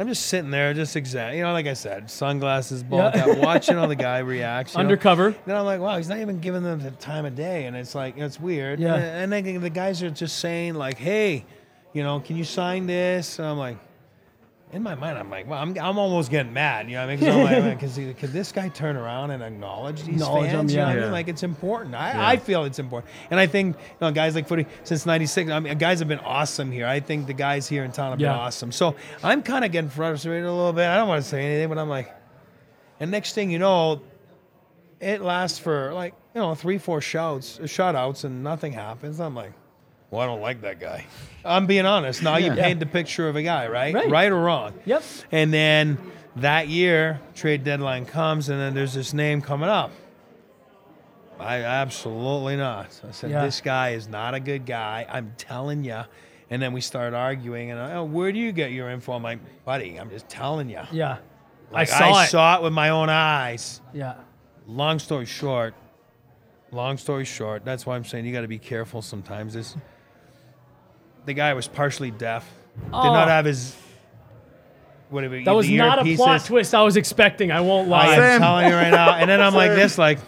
I'm just sitting there, just exact, you know, like I said, sunglasses, ball Yeah. cap, watching how the [laughs] guy reacts. you know. Undercover. Then I'm like, wow, he's not even giving them the time of day, and it's like it's weird. Yeah. And, and then the guys are just saying like, hey, you know, can you sign this? And I'm like, in my mind, I'm like, well, I'm, I'm almost getting mad, you know what I mean? Because I'm like, [laughs] could this guy turn around and acknowledge these Acknowledge fans? them, You know I yeah. mean? Like it's important. I, I feel it's important, and I think you know, guys like footy since '96. I mean, guys have been awesome here. I think the guys here in town have Yeah. been awesome. So I'm kind of getting frustrated a little bit. I don't want to say anything, but I'm like, and next thing you know, it lasts for like you know three, four shouts, shout outs, and nothing happens. I'm like, well, I don't like that guy. I'm being honest. Now you Yeah. paint the picture of a guy, right? Right. or wrong? Yep. And then that year, trade deadline comes, and then there's this name coming up. I absolutely not. I said, Yeah. this guy is not a good guy. I'm telling you. And then we start arguing, and I, oh, where do you get your info? I'm like, buddy, I'm just telling you. Yeah. Like, I saw it. saw it with my own eyes Yeah. long story short, long story short, that's why I'm saying you got to be careful sometimes. Is the guy was partially deaf, did Oh. not have his whatever. That was the not a plot twist I was expecting. I won't lie. I'm telling you right now. And then I'm like this, like,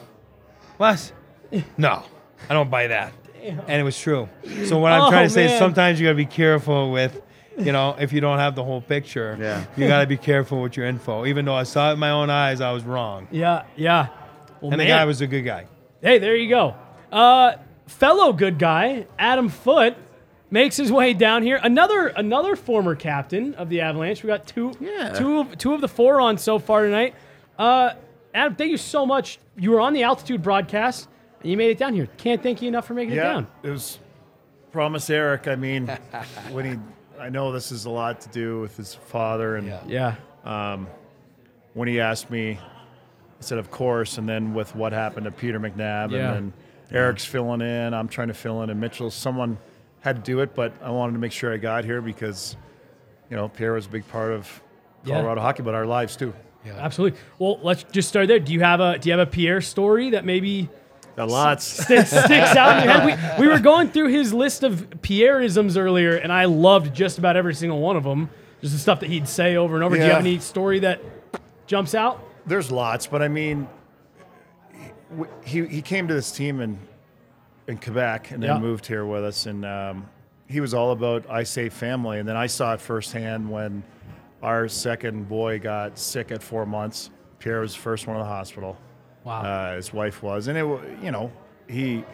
what? [laughs] No, I don't buy that. And it was true. So what I'm Oh, trying to say is sometimes you got to be careful with. You know, if you don't have the whole picture, Yeah. you got to be careful with your info. Even though I saw it with my own eyes, I was wrong. Yeah. Yeah. Well, And man. the guy was a good guy. Hey, there you go. Uh, fellow good guy Adam Foote makes his way down here. Another another former captain of the Avalanche. We got two Yeah. two of two of the four on so far tonight. Uh, Adam, thank you so much. You were on the altitude broadcast and you made it down here. Can't thank you enough for making it down. it was promise Eric. I mean, [laughs] when he, I know this is a lot to do with his father, and Yeah. Um, when he asked me, I said, "Of course." And then with what happened to Peter McNab, Yeah. and then Eric's filling in, I'm trying to fill in, and Mitchell, someone had to do it, but I wanted to make sure I got here because, you know, Pierre was a big part of Yeah. Colorado hockey, but our lives too. Yeah, Absolutely. Well, let's just start there. Do you have a do you have a Pierre story that maybe Got lots. Stick, sticks out in your head. We, we were going through his list of Pierreisms earlier, and I loved just about every single one of them. Just the stuff that he'd say over and over. Do you have any story that jumps out? There's lots, but I mean, he he came to this team in in Quebec and then Yeah. moved here with us, and um, he was all about I save family, and then I saw it firsthand when our second boy got sick at four months. Pierre was the first one in the hospital. Wow. Uh, his wife was, and it you know he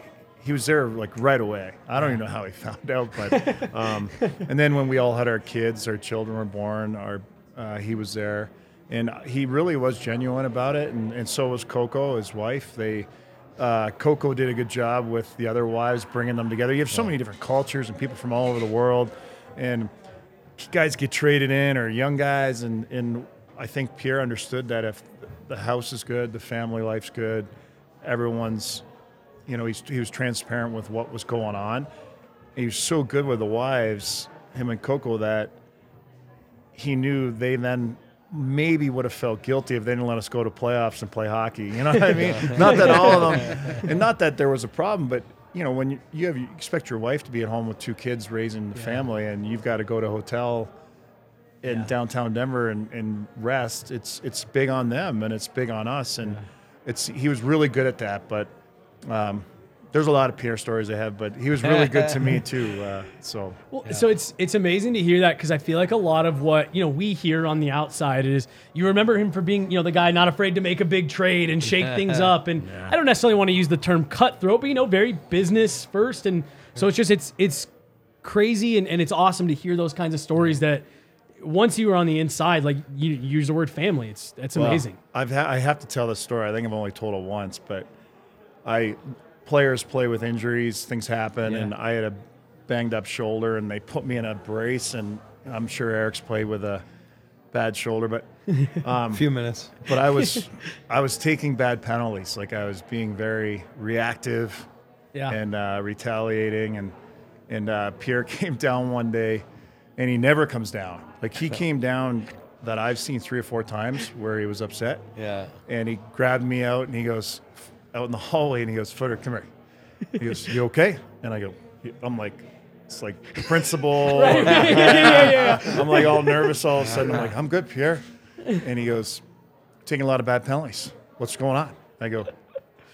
he was there like right away. I don't even know how he [laughs] found out, but um, and then when we all had our kids, our children were born, our uh, he was there, and he really was genuine about it, and, and so was Coco, his wife. They uh, Coco did a good job with the other wives, bringing them together. You have so many different cultures and people from all over the world, and guys get traded in or young guys, and, and I think Pierre understood that if the house is good, the family life's good, everyone's, you know, he's, he was transparent with what was going on. He was so good with the wives, him and Coco, that he knew they then maybe would have felt guilty if they didn't let us go to playoffs and play hockey. You know what I [laughs] mean? not that all of them, [laughs] and not that there was a problem, but you know, when you, you have you expect your wife to be at home with two kids raising the family, and you've got to go to a hotel in downtown Denver and, and rest. It's it's big on them and it's big on us, and it's he was really good at that. But um, there's a lot of Pierre stories I have, but he was really good to me [laughs] too. Uh, so Well, so it's it's amazing to hear that because I feel like a lot of what you know we hear on the outside is you remember him for being you know the guy not afraid to make a big trade and shake things [laughs] up, and I don't necessarily want to use the term cutthroat, but you know very business first, and so it's just it's it's crazy and, and it's awesome to hear those kinds of stories that once you were on the inside, like you, you use the word family, it's it's Well, amazing. I've ha- I have to tell this story. I think I've only told it once, but I players play with injuries, things happen, and I had a banged up shoulder, and they put me in a brace, and I'm sure Eric's played with a bad shoulder, but A [laughs] few minutes. but I was [laughs] I was taking bad penalties, like I was being very reactive Yeah. and uh, retaliating, and and uh, Pierre [laughs] came down one day, and he never comes down. Like he came down that I've seen three or four times where he was upset Yeah. and he grabbed me out and he goes out in the hallway and he goes, Footer, come here. He goes, You okay? And I go, I'm like, it's like the principal. [laughs] yeah, yeah, yeah. I'm like all nervous all of a sudden. I'm like, I'm good, Pierre. And he goes, taking a lot of bad penalties. What's going on? I go,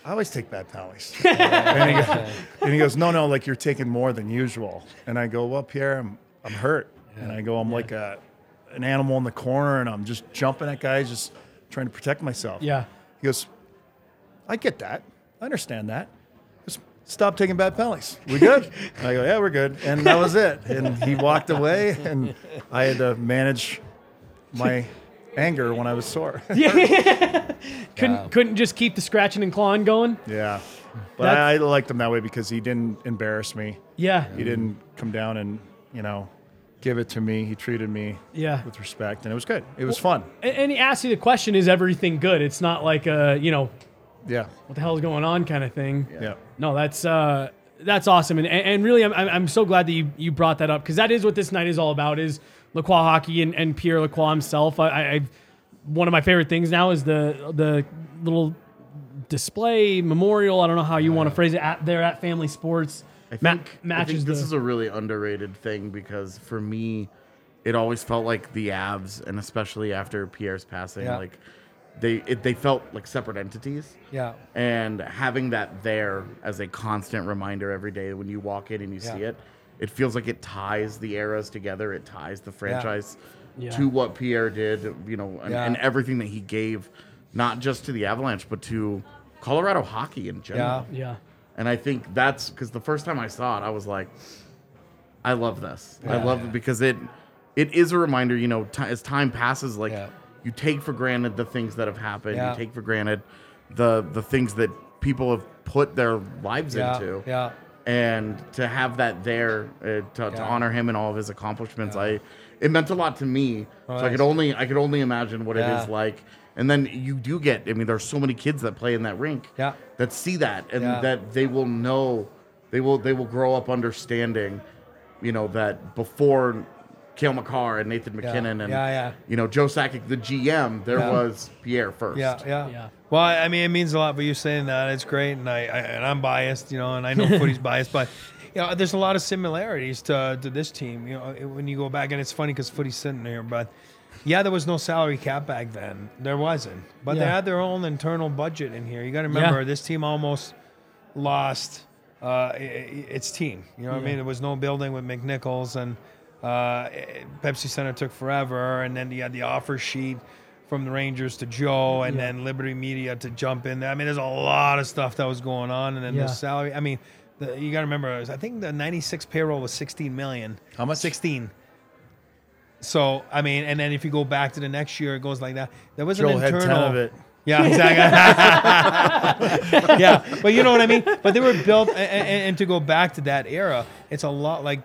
I always take bad penalties. [laughs] and, he goes, and he goes, no, no, like you're taking more than usual. And I go, well, Pierre, I'm, I'm hurt. And I go, I'm like a, an animal in the corner and I'm just jumping at guys, just trying to protect myself. Yeah. He goes, I get that. I understand that. Just stop taking bad penalties. We good? [laughs] I go, yeah, we're good. And that was it. And he walked away, and I had to manage my anger when I was sore. [laughs] yeah. [laughs] Couldn't couldn't just keep the scratching and clawing going. yeah. But That's- I, I liked him that way because he didn't embarrass me. Yeah. He didn't come down and, you know, give it to me. He treated me Yeah. with respect, and it was good. It was fun. And, and he asked you the question: Is everything good? It's not like a you know Yeah. what the hell is going on kind of thing. Yeah. No, that's uh, that's awesome, and and and really, I'm I'm I'm so glad that you you brought that up because that is what this night is all about is Lacroix hockey and, and Pierre Lacroix himself. I, I I've, one of my favorite things now is the the little display memorial. I don't know how you want to phrase it at there at Family Sports. I Ma- think, I matches think this the- is a really underrated thing because for me, it always felt like the Avs, and especially after Pierre's passing, Yeah. like they it, they felt like separate entities. Yeah. And having that there as a constant reminder every day when you walk in and you see it, it feels like it ties the eras together. It ties the franchise Yeah. to what Pierre did, you know, and, Yeah. and everything that he gave, not just to the Avalanche, but to Colorado hockey in general. Yeah. yeah. And I think that's because the first time I saw it, I was like, I love this. I Yeah. love it because it it is a reminder. You know, ti as time passes, like Yeah. You take for granted the things that have happened. Yeah. You take for granted the the things that people have put their lives Yeah. into. Yeah. And to have that there uh, to, to honor him and all of his accomplishments, I it meant a lot to me. Oh, so I could only I could only imagine what it Yeah. is like. And then you do get. I mean, there's so many kids that play in that rink Yeah. that see that and Yeah. that they will know they will they will grow up understanding you know that before Cale Makar and Nathan Yeah. MacKinnon and Yeah, yeah. you know Joe Sakic, the GM. There Yeah. was Pierre first. Yeah, yeah, Yeah. Well, I mean, it means a lot for you saying that. It's great, and I, I and I'm biased, you know, and I know [laughs] footy's biased, but you know, there's a lot of similarities to to this team. You know, when you go back, and it's funny because footy's sitting here, but yeah, there was no salary cap back then. There wasn't, but they had their own internal budget in here. You got to remember, Yeah. this team almost lost uh, i- i- its team. You know what I mean? There was no building with McNichols, and uh, Pepsi Center took forever, and then you had the offer sheet from the Rangers to Joe, and then Liberty Media to jump in there. I mean, there's a lot of stuff that was going on, and then Yeah. the salary. I mean, the, you got to remember, I think the '96 payroll was 16 million. How much? 16. So I mean, and then if you go back to the next year, it goes like that. There was Joe an had internal. ten of it. Yeah, [laughs] exactly. yeah, but you know what I mean. But they were built, and, and, and to go back to that era, it's a lot like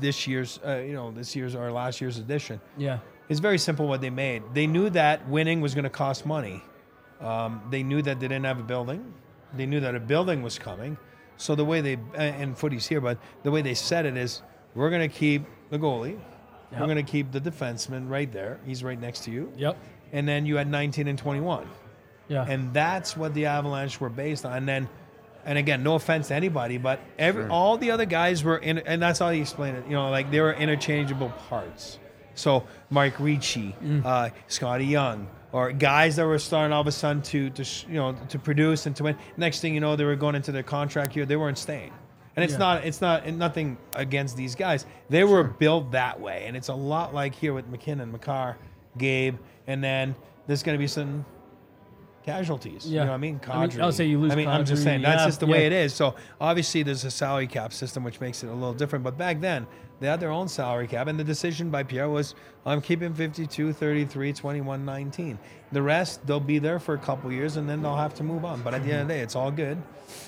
this year's, uh, you know, this year's or last year's edition. Yeah. It's very simple what they made. They knew that winning was going to cost money. Um, they knew that they didn't have a building. They knew that a building was coming. So the way they and footy's here, but the way they said it is, we're going to keep the goalie. We're going to keep the defenseman right there. He's right next to you. Yep. And then you had 19 and 21. Yeah. And that's what the Avalanche were based on. And then, and again, no offense to anybody, but every all the other guys were in, and that's how he explained it. You know, like they were interchangeable parts. So Mike Ricci, uh, Scotty Young, or guys that were starting all of a sudden to, to sh- you know to produce and to win. Next thing you know, they were going into their contract year. They weren't staying. And it's Yeah. not it's not nothing against these guys. They were built that way, and it's a lot like here with MacKinnon, Makar, Gabe, and then there's going to be some casualties. You Yeah. know what I mean? I mean. I'll say you lose I mean, I'm just saying that's yeah, just the way it is. So obviously there's a salary cap system which makes it a little different. But back then they had their own salary cap, and the decision by Pierre was, I'm keeping 52, 33, 21, 19. The rest they'll be there for a couple years, and then they'll have to move on. But at the end of the day, it's all good.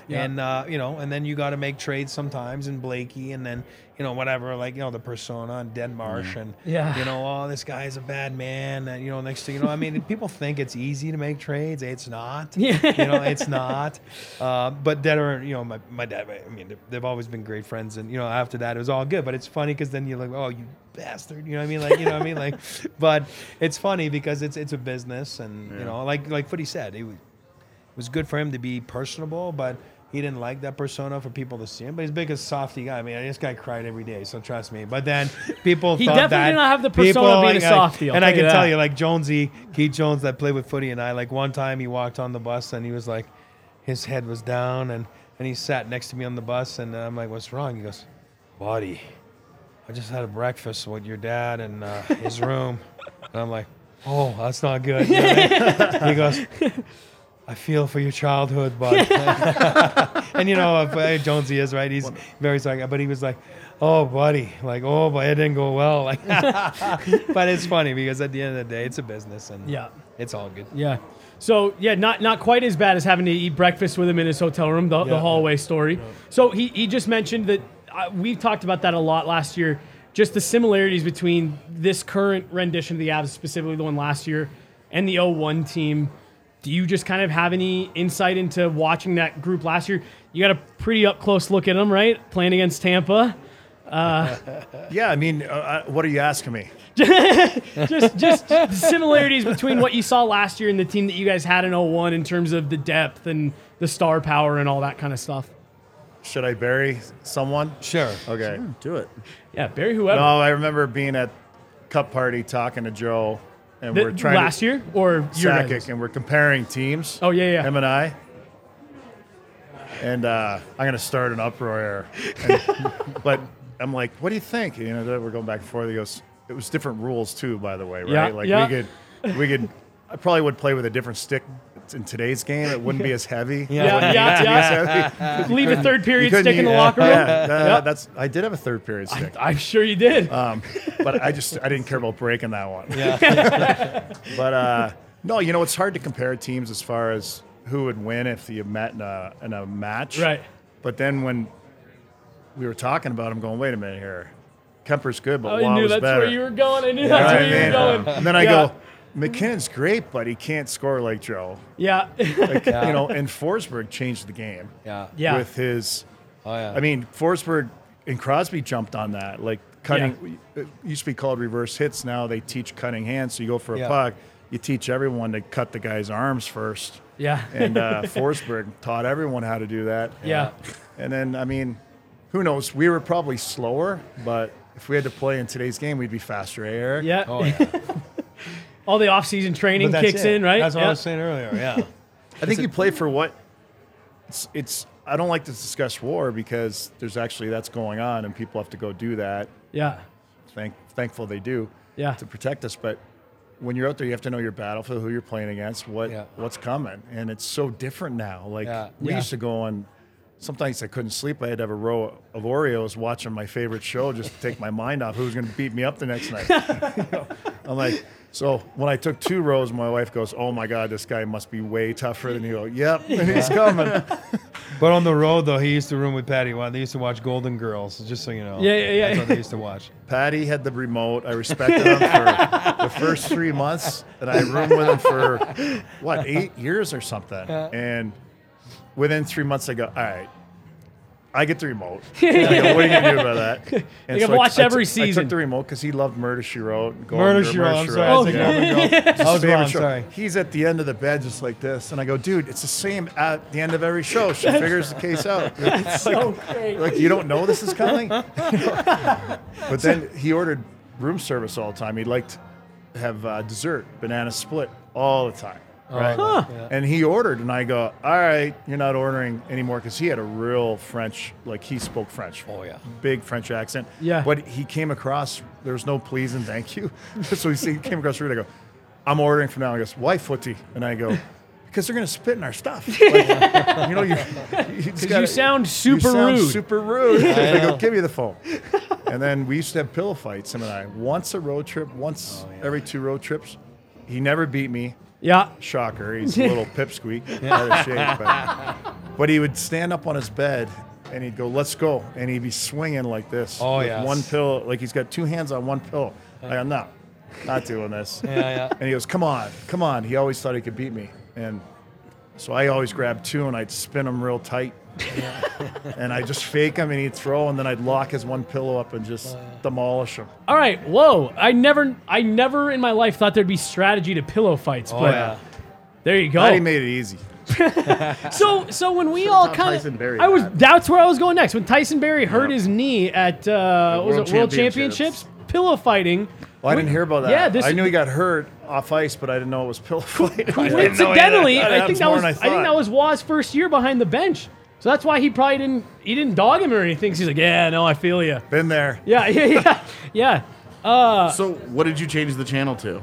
Yeah. And uh, you know, and then you got to make trades sometimes, and Blakey, and then you know whatever, like you know the persona and Deadmarsh, and Yeah. you know, oh, this guy's a bad man. And, you know, next thing you know, I mean, [laughs] people think it's easy to make trades. It's not. [laughs] Yeah. You know, it's not. Uh, but that are, you know, my, my dad, I mean, they've- always been great friends. And, you know, after that, it was all good. But it's funny because then you're like, oh, you bastard. You know what I mean? Like, you know what I mean? Like, [laughs] but it's funny because it's it's a business. And, you know, like like Footy said, it was, it was good for him to be personable, but he didn't like that persona for people to see him. But he's big as softy guy. I mean, this guy cried every day, so trust me. But then people [laughs] He thought definitely that did not have the persona people of being a softy, I'll and I tell you can tell you, like Jonesy, Keith Jones, that played with Footy, and I, like one time he walked on the bus and he was like, his head was down, and and he sat next to me on the bus, and I'm like, what's wrong? He goes, buddy, I just had a breakfast with your dad in uh, his [laughs] room, and I'm like, oh, that's not good. You know what I mean? he goes. I feel for your childhood, bud. [laughs] and you know, if, uh, Jonesy is right. He's very sorry, but he was like, "Oh, buddy, like, oh, but it didn't go well." Like, [laughs] but it's funny because at the end of the day, it's a business, and Yeah. it's all good. Yeah. So yeah, not not quite as bad as having to eat breakfast with him in his hotel room, the, the Yeah. hallway story. So he, he just mentioned that uh, we've talked about that a lot last year. Just the similarities between this current rendition of the Avs, specifically the one last year, and the 01 team. Do you just kind of have any insight into watching that group last year? You got a pretty up close look at them, right? Playing against Tampa. [laughs] Yeah, I mean, uh, uh, what are you asking me? [laughs] just just similarities between what you saw last year and the team that you guys had in 01 in terms of the depth and the star power and all that kind of stuff. Should I bury someone? Sure. Okay. Do it. Yeah, bury whoever. No, I remember being at cup party talking to Joe, and The- we're trying last to year or your Sakic, and we're comparing teams. Oh yeah, yeah. Him and I. And uh, I'm gonna start an uproar here. And- [laughs] but I'm like, what do you think? You know, we're going back and forth. He goes, it was different rules too, by the way, right? Yeah, like yeah. we could, we could. I probably would play with a different stick in today's game. It wouldn't be [laughs] as heavy. Yeah. Yeah, be yeah. [laughs] Leave a third period stick in the locker room. Yeah, that- Yep. that's. I did have a third period stick. I'm sure you did. Um, but I just I didn't care about breaking that one. Yeah. [laughs] but uh, no, you know it's hard to compare teams as far as who would win if you met in a in a match. Right. But then when we were talking about him, going, wait a minute here, Kuemper's good, but oh, I knew that's better. where you were going. I knew You that's where what you I were mean? going. And then I Yeah. go, MacKinnon's great, but he can't score like Joe. Yeah. Like, You know, and Forsberg changed the game Yeah. yeah. with his. Oh yeah. I mean, Forsberg and Crosby jumped on that. Like cutting. It used to be called reverse hits. Now they teach cutting hands. So you go for a Yeah. puck, you teach everyone to cut the guy's arms first. Yeah. And uh, [laughs] Forsberg taught everyone how to do that. Yeah. And then, I mean, who knows? We were probably slower, but if we had to play in today's game, we'd be faster, eh, Eric? Yeah. Oh yeah. [laughs] All the off-season training kicks it. in, right? That's what Yeah. I was saying earlier. Yeah. [laughs] I think you play for what it's, it's. I don't like to discuss war because there's actually that's going on, and people have to go do that. Yeah. Thank, thankful they do. Yeah. To protect us, but when you're out there, you have to know your battlefield, who you're playing against, what Yeah. what's coming, and it's so different now. Like Yeah. we Yeah. used to go on. Sometimes I couldn't sleep. I had to have a row of Oreos watching my favorite show just to take my mind off who was going to beat me up the next night. [laughs] You know? I'm like, so when I took two rows, my wife goes, "Oh my God, this guy must be way tougher than you." Yep, and [laughs] he's coming. But on the road though, he used to room with Patty. Well, they used to watch Golden Girls, just so you know. Yeah, yeah, yeah. That's what they used to watch. Patty had the remote. I respected him for the first three months, and I roomed with him for what eight years or something. And within three months, I go, all right. I get the remote. [laughs] And I go, what are you gonna do about that? [laughs] And I've I- watched I took- every I season. took the remote because he loved Murder She Wrote. Golden Murder She Wrote. I'm sorry. Oh, I said yeah. I was wrong. show. Sorry. He's at the end of the bed, just like this, and I go, dude, it's the same at the end of every show. She figures the case out. [laughs] It's like, like you don't know this is coming. but then he ordered room service all the time. He liked to have uh, dessert, banana split all the time. Right, yeah. and he ordered, and I go, "All right, you're not ordering anymore," because he had a real French, like he spoke French. Oh, yeah. big French accent. Yeah. but he came across. There was no please and thank you, [laughs] so he came across rude. I go, "I'm ordering from now." He goes, "Why footy?" And I go, "Because they're gonna spit in our stuff." [laughs] Like, you know, you because you sound super you sound rude. Super rude. [laughs] I go, "Give me the phone." And then we used to have pillow fights. Him and I, once a road trip, once oh, every two road trips. He never beat me. Yeah. Shocker. He's [laughs] a little pipsqueak, out of shape. But, but he would stand up on his bed and he'd go, let's go. And he'd be swinging like this. Oh, with yes. One pillow. Like he's got two hands on one pillow. I'm not, not doing this. [laughs] Yeah, yeah. And he goes, come on, come on. He always thought he could beat me. And so I always grabbed two and I'd spin them real tight. And I just fake him and he'd throw and then I'd lock his one pillow up and just demolish him. All right. Whoa. I never, I never in my life thought there'd be strategy to pillow fights, Oh but yeah. there you Patty He made it easy. [laughs] So, so when we all how kind Tyson of, I was, had. that's where I was going next. When Tyson Barrie hurt Yep. his knee at, uh, what was World it World Championships. Championships, pillow fighting. Well, I didn't hear about that. Yeah, this I knew he got hurt off ice, but I didn't know it was pillow [laughs] fight. I didn't know he had- Coincidentally, that I think happens that more was, than I, think thought. that was Waz's first year behind the bench. So that's why he probably didn't, he didn't dog him or anything. 'cause he's like, yeah, no, I feel you. Been there. Yeah, [laughs] yeah, yeah, yeah. So, what did you change the channel to?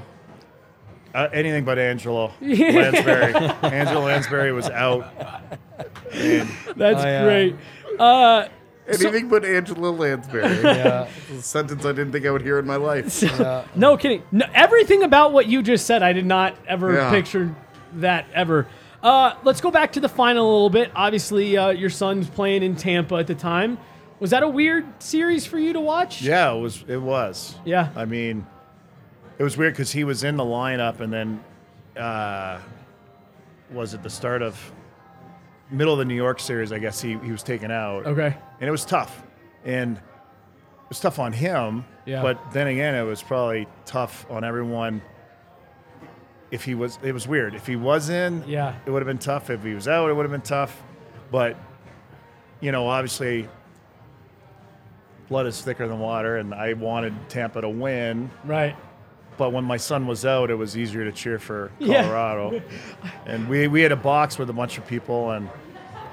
Uh, anything but Angela Lansbury. [laughs] Angela Lansbury was out. And That's Oh, yeah. great. Uh, Anything but Angela Lansbury. [laughs] Yeah. A sentence I didn't think I would hear in my life. no kidding. No, everything about what you just said, I did not ever Yeah. picture that ever. Uh, let's go back to the final a little bit. Obviously, uh, your son's playing in Tampa at the time. Was that a weird series for you to watch? yeah, it was. It was. Yeah. I mean, it was weird because he was in the lineup, and then uh, was it the start of middle of the New York series? I guess he he was taken out. Okay. and it was tough, and it was tough on him. Yeah. But then again, it was probably tough on everyone. If he was, it was weird. If he was in, Yeah. it would have been tough. If he was out, it would have been tough. But you know, obviously, blood is thicker than water, and I wanted Tampa to win. Right. But when my son was out, it was easier to cheer for [laughs] Yeah. Colorado. and we, we had a box with a bunch of people, and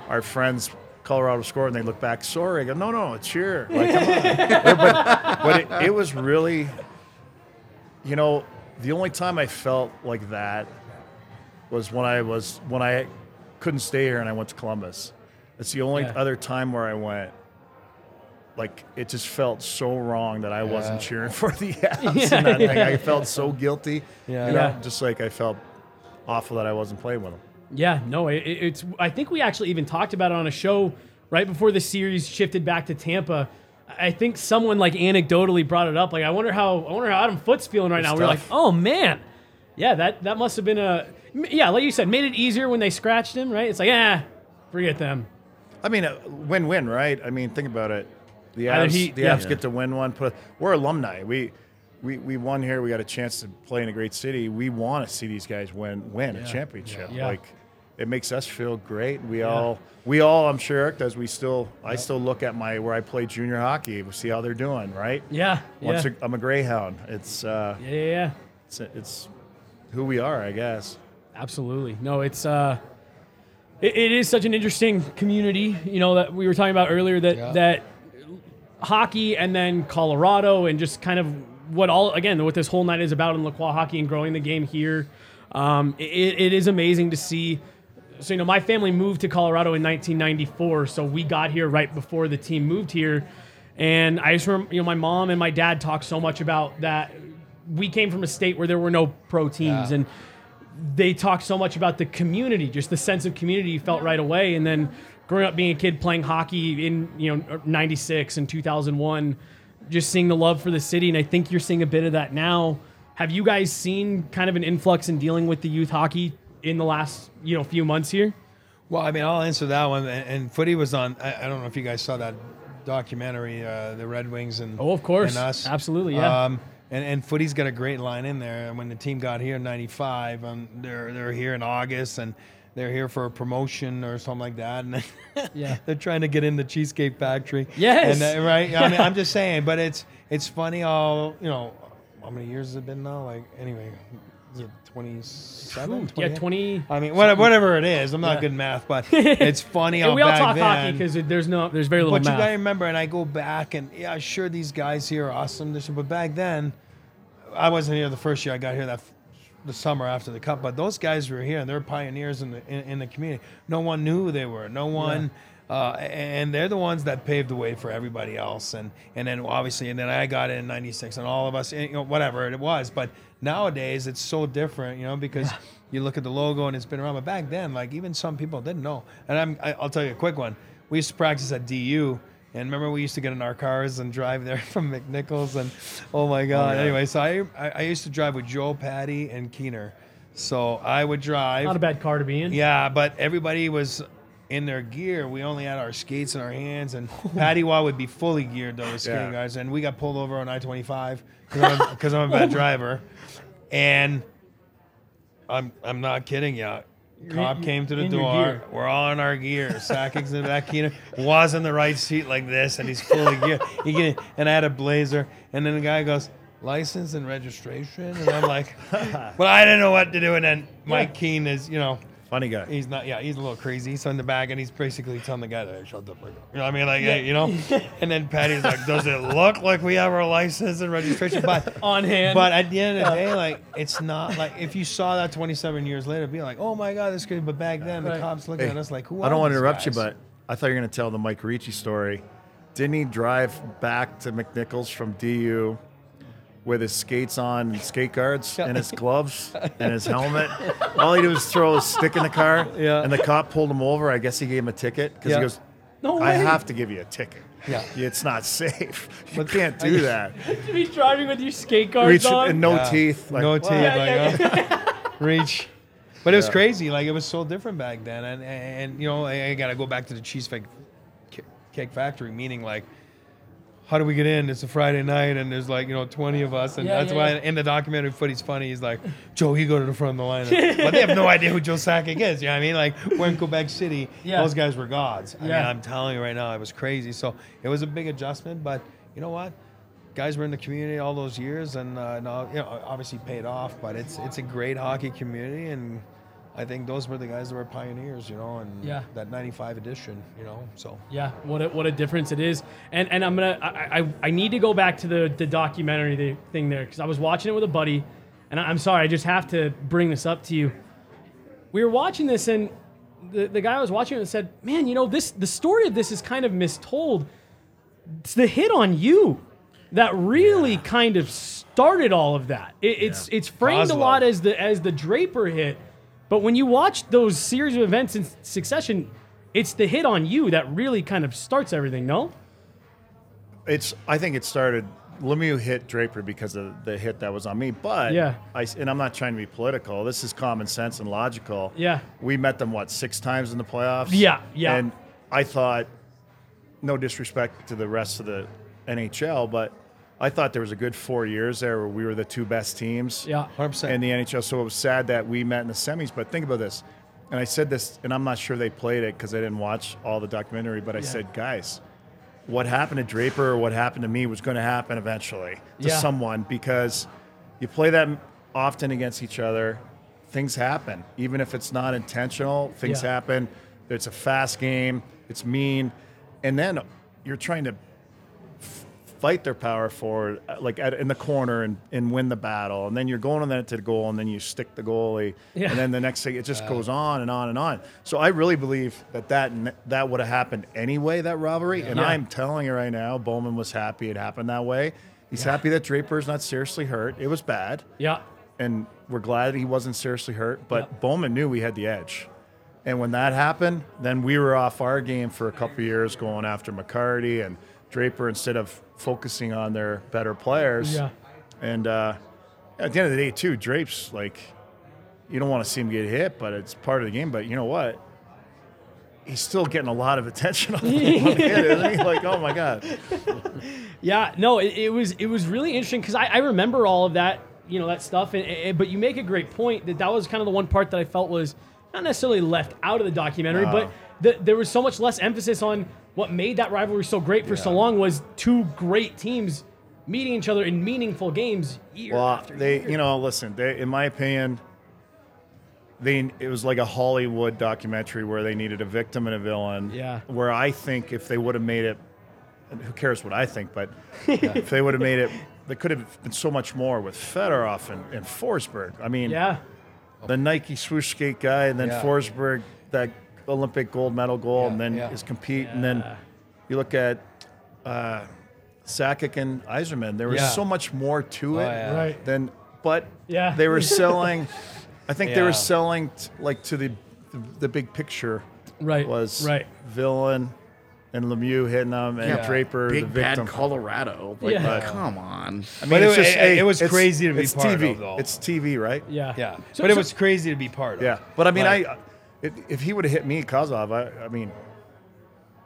our friends, Colorado scored, and they look back, sorry. I go, no, no, cheer. Like, come on. [laughs] but but it, it was really, you know, the only time I felt like that was when I was when I couldn't stay here and I went to Columbus. It's the only Yeah. other time where I went. Like it just felt so wrong that I wasn't cheering for the [laughs] Avs and thing. I [laughs] felt so guilty. Yeah. you know, Yeah. just like I felt awful that I wasn't playing with them. Yeah, no, it- it's. I think we actually even talked about it on a show right before the series shifted back to Tampa. I think someone like anecdotally brought it up. Like, I wonder how I wonder how Adam Foote's feeling right It's now. We're like, oh man, yeah, that that must have been a yeah, like you said, made it easier when they scratched him. Right? It's like, yeah, forget them. I mean, a win-win, right? I mean, think about it. The Either Avs, he- the yeah. Avs get to win one. Put we're alumni. We. We, we won here. We got a chance to play in a great city. We want to see these guys win win a championship. Yeah. Like it makes us feel great. We all we all I'm sure Eric does. We still I still look at my where I play junior hockey. We see how they're doing. Right. Yeah. Once yeah. a, I'm a greyhound. It's uh yeah, yeah, yeah. it's it's who we are, I guess. Absolutely. No, it's uh it, it is such an interesting community, you know, that we were talking about earlier that Yeah. that hockey and then Colorado and just kind of what all again what this whole night is about in Lacroix hockey and growing the game here. Um, it, it is amazing to see. So you know, my family moved to Colorado in 1994, so we got here right before the team moved here, and I just remember you know my mom and my dad talked so much about that. We came from a state where there were no pro teams, Yeah. and they talked so much about the community, just the sense of community you felt right away. And then growing up being a kid playing hockey in you know '96 and 2001, just seeing the love for the city, and I think you're seeing a bit of that now. Have you guys seen kind of an influx in dealing with the youth hockey in the last you know few months here? Well, I mean, I'll answer that one. And, and Footy was on. I, I don't know if you guys saw that documentary, uh, the Red Wings and Oh, of course. and us. Absolutely, yeah. Um, and, and Footy's got a great line in there. When the team got here in '95, um, they're they're here in August and they're here for a promotion or something like that. And [laughs] Yeah. [laughs] they're trying to get in the Cheesecake Factory. Yes. And, uh, right. I mean, I'm just [laughs] saying, but it's it's funny how you know how many years has it been now? Like anyway, is it 27? Yeah, 20. I mean, whatever, whatever it is, I'm not good at math, but [laughs] it's funny how And we all back talk hockey then- because there's no there's very little but you math. gotta remember, and I go back, and yeah, sure, these guys here are awesome. This, but back then, I wasn't here the first year. I got here that f- the summer after the cup. But those guys were here, and they're pioneers in the in, in the community. No one knew who they were. No one. Uh, and they're the ones that paved the way for everybody else, and and then obviously, and then I got in '96, and all of us, you know, whatever it was. But nowadays, it's so different, you know, because you look at the logo and it's been around. But back then, like even some people didn't know. And I'm, I, I'll tell you a quick one. We used to practice at DU, and remember we used to get in our cars and drive there [laughs] from McNichols, and oh my god. Anyway, so I, I I used to drive with Joe, Patty, and Keener. So I would drive. Not a bad car to be in. Yeah, but everybody was in their gear. We only had our skates in our hands, and Patty Waugh would be fully geared though with skating Yeah. guys. And we got pulled over on I twenty five because I'm, a bad [laughs] oh. driver, and I'm I'm not kidding you. Cop came to the in door. We're all in our gear. Sakic's in the back. Keener was in the right seat like this, and he's fully geared. He get, and I had a blazer, and then the guy goes. License and registration, and I'm like, [laughs] well, I didn't know what to do. And then Mike Keane is, you know, Funny guy. He's not. Yeah, he's a little crazy. He's in the back, and he's basically telling the guy to shut the fuck up. You know what I mean? Like, hey, you know. [laughs] And then Patty's like, "Does it look like we have our license and registration?" But [laughs] On hand. But at the end of the day, like, it's not like if you saw that 27 years later, be like, "Oh my god, this kid." But back then, the cops looking Hey, at us like, "Who?" I don't want to these interrupt you, but I thought you were going to tell the Mike Ricci story. Didn't he drive back to McNichols from DU with his skates on and skate guards and his [laughs] gloves and his helmet? All he did was throw his stick in the car, Yeah. and the cop pulled him over. I guess he gave him a ticket because Yeah. he goes, No I way. have to give you a ticket. Yeah. It's not safe. [laughs] You But- can't do that. [laughs] to be driving with your skate guards Reach on. and no Yeah. teeth. Like, no teeth. Yeah, like, yeah, reach. But it was Yeah. crazy. Like it was so different back then, and and you know I, I got to go back to the cheesecake ca- cake factory, meaning like. How do we get in? It's a Friday night, and there's like you know 20 of us, and Yeah, that's yeah, why yeah. in the documentary footy's funny. He's like, Joe, you go to the front of the line, [laughs] but they have no idea who Joe Sakic is. You know what I mean? Like we're in Quebec City, Yeah. those guys were gods. I mean. I'm telling you right now, it was crazy. So it was a big adjustment, but you know what? guys were in the community all those years, and uh, now you know obviously paid off. But it's it's a great hockey community, and I think those were the guys that were pioneers, you know, and Yeah. that '95 edition, you know. So Yeah, what a, what a difference it is. And and I'm gonna I, I, I need to go back to the the documentary the thing there because I was watching it with a buddy, and I, I'm sorry I just have to bring this up to you. We were watching this and the the guy I was watching it said, "Man, you know this the story of this is kind of mistold. It's the hit on you that really kind of started all of that. It, it's it's framed a lot as the as the Draper hit." But when you watch those series of events in succession, it's the hit on you that really kind of starts everything, no? it's I think it started Lemieux hit Draper because of the hit that was on me, but Yeah. I and I'm not trying to be political. This is common sense and logical. Yeah. we met them what six times in the playoffs. Yeah, yeah. And I thought no disrespect to the rest of the NHL, but I thought there was a good four years there where we were the two best teams Yeah. 100%. in the NHL. So it was sad that we met in the semis. But think about this, and I said this, and I'm not sure they played it because I didn't watch all the documentary. But I said, guys, what happened to Draper or what happened to me was going to happen eventually to Yeah. someone because you play that often against each other. Things happen, even if it's not intentional. Things Yeah. happen. It's a fast game. It's mean, and then you're trying to f- fight their power forward, uh, like at, in the corner, and, and win the battle. And then you're going on that to the goal, and then you stick the goalie, Yeah. and then the next thing it just goes on and on and on. So I really believe that that that would have happened anyway, that rivalry. And Yeah. I'm telling you right now, Bowman was happy it happened that way. He's happy that Draper's not seriously hurt. It was bad Yeah. and we're glad he wasn't seriously hurt. But Yeah. Bowman knew we had the edge. And when that happened, then we were off our game for a couple years going after McCarty and Draper instead of focusing on their better players. Yeah. And uh, at the end of the day, too, Drape's like, you don't want to see him get hit, but it's part of the game. But you know what? He's still getting a lot of attention on the one hit, [laughs] isn't he? Like, oh my God. Yeah, no, it, it was it was really interesting because I, I remember all of that, you know, that stuff. And, and- but you make a great point that that was kind of the one part that I felt was not necessarily left out of the documentary, No. but the, there was so much less emphasis on what made that rivalry so great for so long was two great teams meeting each other in meaningful games year Well, after they, year. you know, listen. They, in my opinion, they it was like a Hollywood documentary where they needed a victim and a villain. Yeah. Where I think if they would have made it, who cares what I think, but [laughs] if they would have made it, they could have been so much more with Fedorov and, and Forsberg. I mean, yeah, the Nike swoosh skate guy, and then Yeah. Forsberg that Olympic gold medal goal, and then yeah. his compete, and then you look at. Uh, Sakic and Yzerman. There was Yeah. so much more to it Oh, yeah. right. then but Yeah. they were [laughs] selling i think they were selling t- like to the, the the big picture Right. was right. villain and lemieux hitting them and Yeah. draper Big the bad victim Colorado. Like, Yeah. come on. I mean, But it's it- just, it- hey, it was it's- crazy to be it's part TV. of, though. It's TV, right? Yeah. Yeah. So- but it was crazy to be part of. Yeah, but I mean, Like- I if, if he would have hit me, Kozlov, I, I mean,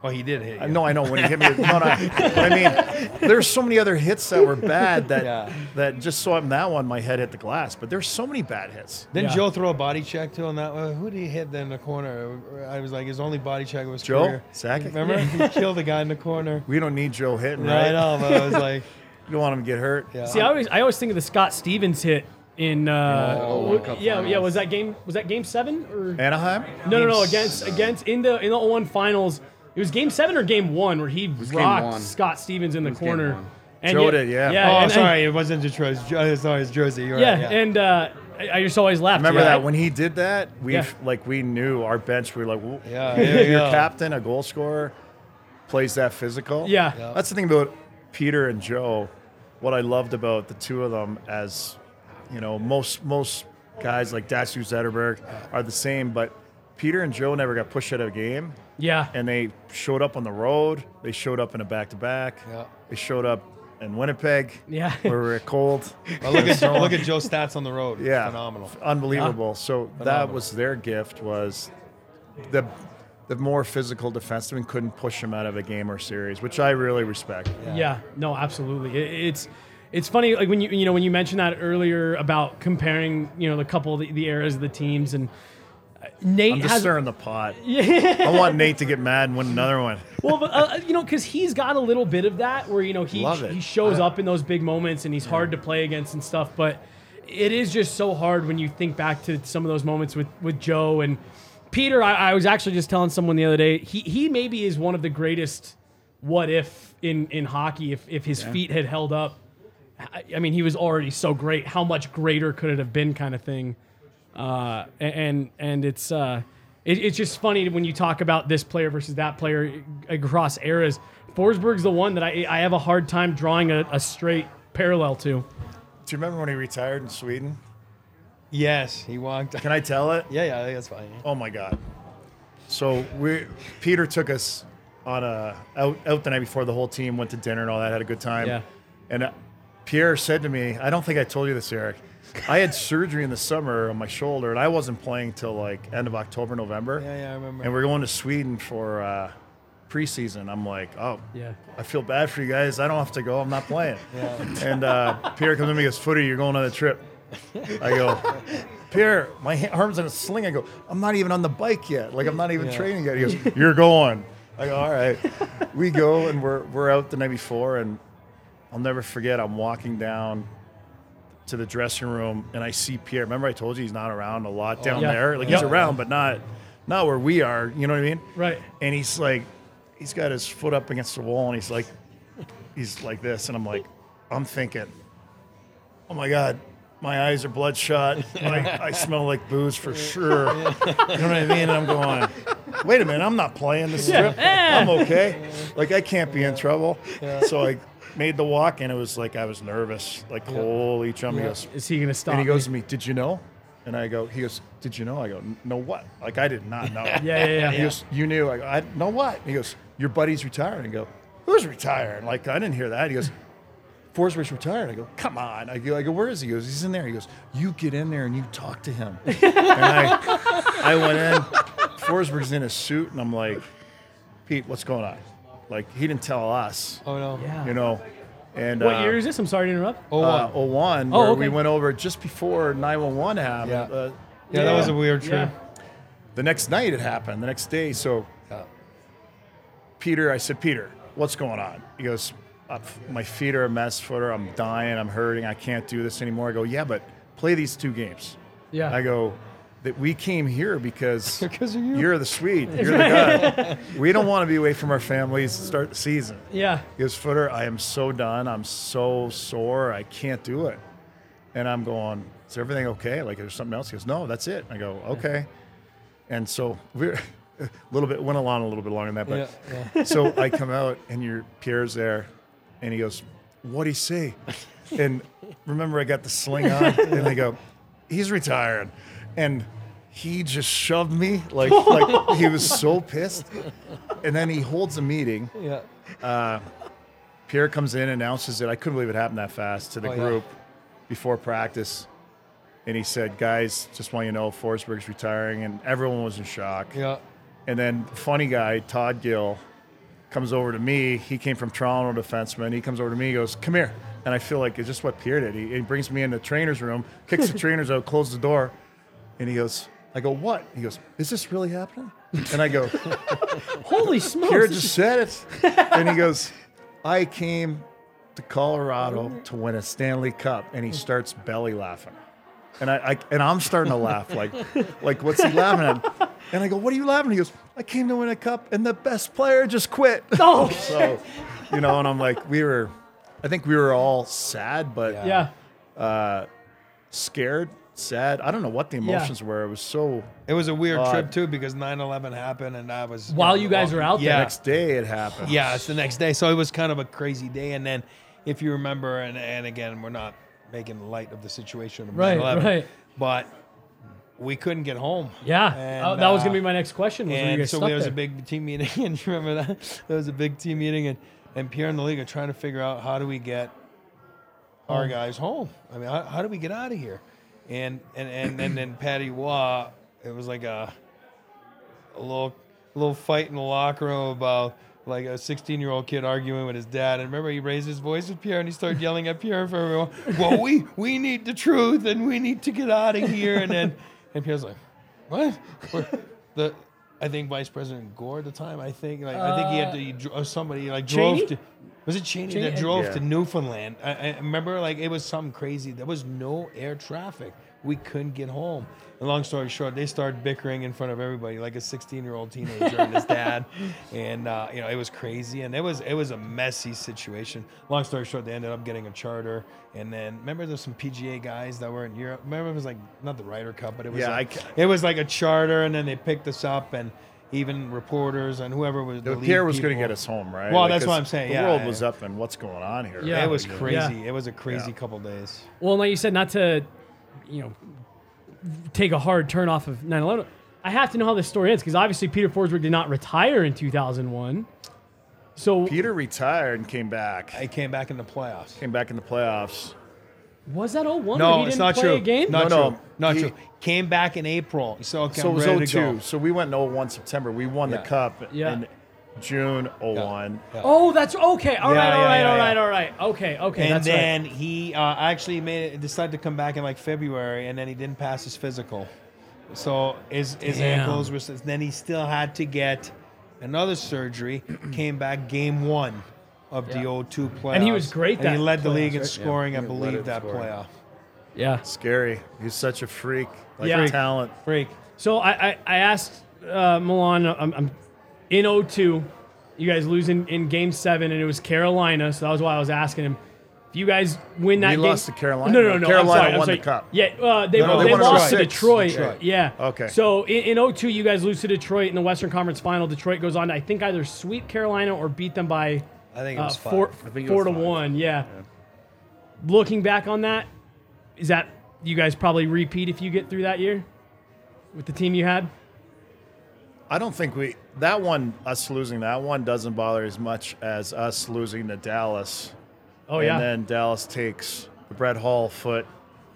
Well, he did hit uh, you. I know, I know when he hit me. No, no, I mean, there's so many other hits that were bad that Yeah. that just so that one, my head hit the glass. But there's so many bad hits. Didn't Yeah. Joe throw a body check to on that one? Who did he hit in the corner? I was like, his only body check was Joe career. Sakic. Remember? [laughs] he killed the guy in the corner. We don't need Joe hitting, Yeah, I right? know, but I was like, [laughs] You don't want him to get hurt. yeah. See, I always I always think of the Scott Stevens hit in uh, Oh, w- Cup yeah yeah was that game was that game seven or Anaheim. No, no, no. Against against in the in the 01 finals, it was game seven or game one where he game rocked. Scott Stevens in the corner. one. And Joe yet- did, yeah. Yeah. oh, and- and- sorry, it wasn't Detroit's. uh, Sorry, it's Jersey. You're yeah, right. Yeah. and uh, I, I just always laughed. Remember yeah. that when he did that, we Yeah. like we knew our bench. We were like, "Whoa, Yeah, [laughs] your go. captain, a goal scorer, plays that physical. Yeah. Yeah. that's the thing about Peter and Joe. What I loved about the two of them, as you know, most most guys like Datsyuk Zetterberg are the same, but Peter and Joe never got pushed out of a game, Yeah. and they showed up on the road. They showed up in a back to back. Yeah. They showed up in Winnipeg. Yeah. [laughs] where we were cold. Well, look at [laughs] look at Joe's stats on the road. yeah, phenomenal. unbelievable. So that was their gift was the the more physical defenseman couldn't push him out of a game or series, which I really respect. Yeah, no, absolutely. It, it's it's funny like when you you know when you mentioned that earlier about comparing you know the couple of the, the eras of the teams and uh, Nate I'm just has stirring the pot. [laughs] I want Nate to get mad and win another one. well, but, uh, you know, because he's got a little bit of that where you know he he shows up in those big moments and he's hard to play against and stuff. But it is just so hard when you think back to some of those moments with with Joe and Peter. I, I was actually just telling someone the other day he he maybe is one of the greatest what if in in hockey if if his feet had held up. I, I mean, he was already so great. How much greater could it have been, kind of thing. Uh, and and it's uh, it, it's just funny when you talk about this player versus that player across eras. Forsberg's the one that I I have a hard time drawing a, a straight parallel to. Do you remember when he retired in Sweden? Yes, he walked. Can I tell it? Yeah, yeah, that's fine. Oh my God. So we Peter took us on a out out the night before the whole team went to dinner and all that had a good time. Yeah. And uh, Pierre said to me, I don't think I told you this, Eric. I had surgery in the summer on my shoulder and I wasn't playing till like end of October, November. Yeah, yeah, I remember. And we're going to Sweden for uh, preseason. I'm like, oh, Yeah. I feel bad for you guys. I don't have to go. I'm not playing. [laughs] yeah. And uh, Pierre comes to me and goes, Footy, you're going on a trip. I go, Pierre, my arm's in a sling. I go, I'm not even on the bike yet. Like, I'm not even training yet. He goes, You're going. I go, All right. We go, and we're, we're out the night before. And I'll never forget, I'm walking down to the dressing room, and I see Pierre. Remember, I told you he's not around a lot down Yeah. there? Like, Yep. he's around, but not, not where we are. You know what I mean? Right. and he's like he's got his foot up against the wall and he's like he's like this and i'm like i'm thinking oh my god my eyes are bloodshot like i smell like booze for sure [laughs] you know what i mean and i'm going wait a minute i'm not playing this strip i'm okay like i can't be in trouble so i made the walk and it was like i was nervous like holy chum he goes Is he gonna stop? and he me? goes to me did you know and i go he goes did you know i go no what like i did not know [laughs] Yeah, yeah, yeah. he goes, "You knew?" I go, "I know what?" He goes, "Your buddy's retiring." I go, "Who's retiring?" Like I didn't hear that. He goes, "Forsberg's retired." I go, "Come on!" I go, "I go, where is he?" He goes, "He's in there." He goes, "You get in there and you talk to him." [laughs] and I, I went in. Forsberg's in a suit, and I'm like, "Pete, what's going on?" Like he didn't tell us, Oh no. Yeah. you know. And What uh, year is this? I'm sorry to interrupt. Oh, uh, wow. 01, Oh, where okay. we went over just before 911 happened. Yeah. Uh, yeah, that was a weird Yeah. trip. the next night it happened. The next day, so Yeah. Peter, I said, Peter, what's going on? He goes, "Uh, my feet are a mess, footer. I'm dying. I'm hurting. I can't do this anymore. I go, yeah, but play these two games. Yeah. I go, that we came here because [laughs] Because you. you're the Swede. You're the guy. we don't want to be away from our families to start the season. Yeah. He goes, Footer, I am so done. I'm so sore. I can't do it. And I'm going, is everything okay? Like, there's something else? He goes, no, that's it. I go, okay. And so we're [laughs] a little bit, went along a little bit longer than that. But Yeah, yeah. so I come out and your Pierre's there and he goes, what'd he say? And remember, I got the sling on and I go, he's retired. And he just shoved me like, like he was so pissed. And then he holds a meeting. Yeah. Uh, Pierre comes in, announces it. I couldn't believe it happened that fast to the Oh, yeah. group before practice. And he said, Guys, just want you to know Forsberg's retiring. And everyone was in shock. Yeah. And then, funny guy, Todd Gill, comes over to me. He came from Toronto defenseman. He comes over to me, he goes, Come here. And I feel like it's just what Pierre did. He, he brings me in the trainer's room, kicks the [laughs] trainers out, closes the door. And he goes, I go, What? He goes, Is this really happening? And I go, [laughs] Holy smokes! Pierre this just said it. and he goes, I came to Colorado to win a Stanley Cup. And he starts belly laughing. And I, I and I'm starting to laugh like like what's he laughing at? And I go, What are you laughing? at?" He goes, I came to win a cup and the best player just quit. [laughs] Oh, [laughs] so you know, and I'm like, we were I think we were all sad, but yeah. Uh, scared, sad. I don't know what the emotions were. It was so It was a weird Odd. trip too because 9/11 happened and I was While you guys were out there. Yeah. next day it happened. Yeah, it's the next day. So it was kind of a crazy day. And then, if you remember, and, and again, we're not making light of the situation of Right, 9/11, right. but we couldn't get home. Yeah. And, Oh, that was uh, gonna be my next question. Was when you And guys so stuck there was there. a big team meeting, [laughs] and you remember that? There was a big team meeting, and, and Pierre and the league are trying to figure out how do we get our guys home. I mean, how, how do we get out of here? And and and and then Patty Roy, it was like a a little little fight in the locker room about like a 16 year old kid arguing with his dad. And remember, he raised his voice with Pierre and he started yelling at Pierre for everyone. Well, we we need the truth and we need to get out of here. And then and Pierre's like, what? We're- the I think Vice President Gore at the time. I think like I think he had to uh, he dro- or uh, somebody like drove Cheney? to. Was it Cheney, Cheney? that drove Yeah. to Newfoundland? I, I remember like it was something crazy. There was no air traffic. We couldn't get home. And long story short, they started bickering in front of everybody, like a 16-year-old teenager and his dad, [laughs] and uh, you know it was crazy, and it was it was a messy situation. Long story short, they ended up getting a charter, and then remember there's some PGA guys that were in Europe. Remember it was like not the Ryder Cup, but it was Yeah, like, I it was like a charter, and then they picked us up, and even reporters and whoever was the lead Pierre was going to get us home, right? Well, Like, that's what I'm saying, The yeah, world yeah. was up and what's going on here? Yeah. It was Yeah. crazy. It was a crazy Yeah. couple days. Well, like you said, not to, you know, take a hard turn off of 9/11. I have to know how this story ends because obviously Peter Forsberg did not retire in 2001. So Peter retired and came back. I came back in the playoffs. Came back in the playoffs. was that 01? where No, he it's didn't not play true. A game? Not No, no. Not he- true. Came back in April. So, okay, So it I'm was ready to 02. So we went in 01 September. We won Yeah. the cup. Yeah. And June 01. Oh, that's okay. All right, Yeah, all yeah, right, yeah, all yeah. right, all right. Okay, okay. and that's right. then he uh, actually made it, decided to come back in like February, and then he didn't pass his physical. So his his Damn. ankles were. Then he still had to get another surgery. [clears throat] came back game one of the Yeah. 02 playoffs, And he was great And he that led the playoffs, league in right? scoring, I he led believe, it that scoring. playoff. Yeah. Scary. He's such a freak. Like Yeah. talent. Freak. So I, I, I asked uh, Milan, I'm, I'm in 02, you guys lose in, in game seven, and it was Carolina. So that was why I was asking him. If you guys win that We game, lost to Carolina? No, no, no. Carolina I'm sorry, I'm won the cup. Yeah, uh, they, No, no, they, they lost to Detroit. Detroit. Yeah. Okay. So in, in 02, you guys lose to Detroit in the Western Conference Final. Detroit goes on to, I think, either sweep Carolina or beat them by I think it uh, was five. four, I think it four was to five. one. Yeah. Looking back on that, is that you guys probably repeat if you get through that year with the team you had? I don't think we that one us losing that one doesn't bother as much as us losing to Dallas. Oh and yeah. And then Dallas takes the Brett Hull foot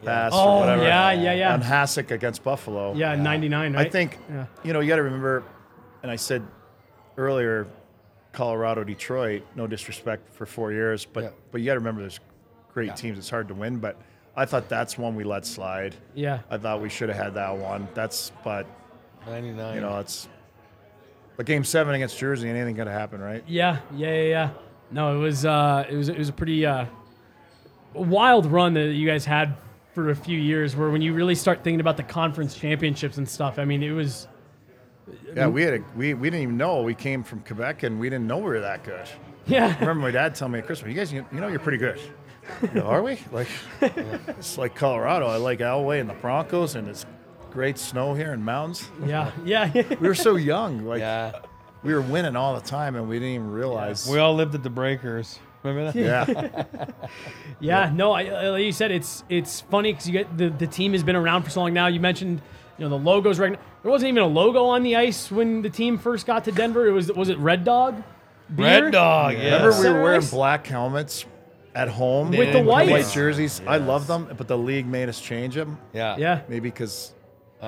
pass Oh, or whatever. yeah, yeah, yeah. On Hasek against Buffalo. yeah, 99, right? I think Yeah. you know you got to remember, and I said earlier, Colorado, Detroit. No disrespect for four years, but Yeah. but you got to remember there's great teams. It's hard to win, but I thought that's one we let slide. Yeah. I thought we should have had that one. That's but 99. you know it's. But game seven against Jersey, anything could have happened, right? Yeah, yeah, yeah, yeah. No, it was uh, it was it was a pretty uh, wild run that you guys had for a few years. Where when you really start thinking about the conference championships and stuff, I mean, it was Yeah, we had a, we we didn't even know we came from Quebec and we didn't know we were that good. [laughs] yeah, I remember my dad telling me at Christmas, "You guys, you, you know, you're pretty good." You know, Are we? Like, [laughs] it's like Colorado. I like Elway and the Broncos, and it's great snow here in mountains. yeah, yeah, [laughs] yeah. We were so young, like Yeah. we were winning all the time, and we didn't even realize. We all lived at the Breakers. Remember that? [laughs] yeah, Yeah, no, I, I- like you said, it's it's funny because you get the, the team has been around for so long now. You mentioned, you know, the logos right. There wasn't even a logo on the ice when the team first got to Denver. It was was it Red Dog? Beer? Red Dog. Yeah. remember we Center were wearing ice? black helmets at home With the whites. white jerseys. I love them, but the league made us change them. Yeah. Yeah. Maybe because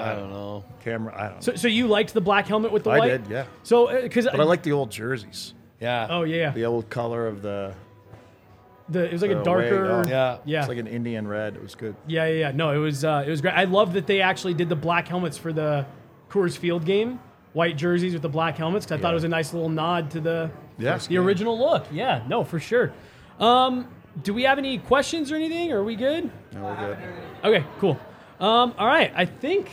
I don't know. camera. I don't. know. So so you liked the black helmet with the I white? did, yeah. So because But I like the old jerseys, Yeah. oh yeah, the old color of the. the it was like the a darker. way-. Yeah. Yeah. It's like an Indian red. It was good. Yeah, yeah, yeah. No, it was uh, it was great. I love that they actually did the black helmets for the Coors Field game, white jerseys with the black helmets. 'cause I thought it was a nice little nod to the Yeah. the original look. Yeah, no, for sure. Um, do we have any questions or anything? Are we good? No, we're good. Okay, cool. Um, all right, I think,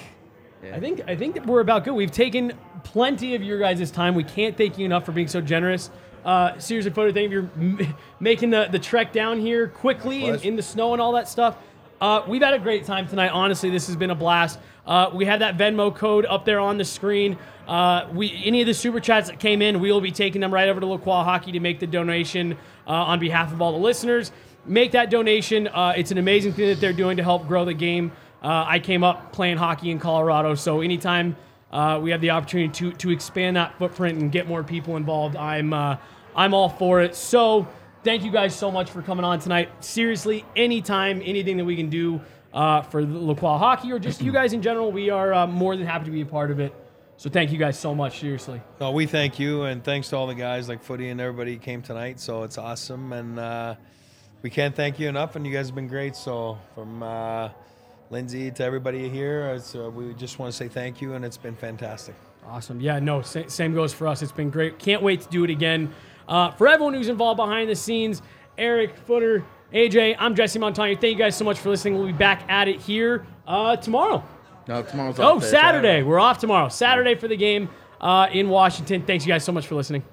I think, I think that we're about good. We've taken plenty of your guys' time. We can't thank you enough for being so generous. Uh, seriously, photo, thank you for m- [laughs] making the, the trek down here quickly in, in the snow and all that stuff. Uh, we've had a great time tonight. Honestly, this has been a blast. Uh, we have that Venmo code up there on the screen. Uh, we any of the super chats that came in, we will be taking them right over to Lacroix Hockey to make the donation uh, on behalf of all the listeners. Make that donation. Uh, it's an amazing thing that they're doing to help grow the game. Uh, I came up playing hockey in Colorado, so anytime uh, we have the opportunity to to expand that footprint and get more people involved, I'm uh, I'm all for it. So thank you guys so much for coming on tonight. Seriously, anytime, anything that we can do uh, for Lacroix hockey or just you guys in general, we are uh, more than happy to be a part of it. So thank you guys so much. Seriously. No, we thank you, and thanks to all the guys like Footy and everybody came tonight. So it's awesome, and uh, we can't thank you enough. And you guys have been great. So from Lindsay to everybody here, it's, uh, we just want to say thank you, and it's been fantastic. Awesome. Yeah, no, sa- same goes for us. It's been great. Can't wait to do it again. Uh, for everyone who's involved behind the scenes, Eric, Footer, AJ, I'm Jesse Montano. Thank you guys so much for listening. We'll be back at it here uh, tomorrow. No, tomorrow's Oh, off day. Saturday. We're off tomorrow. Saturday for the game uh, in Washington. Thanks you guys so much for listening.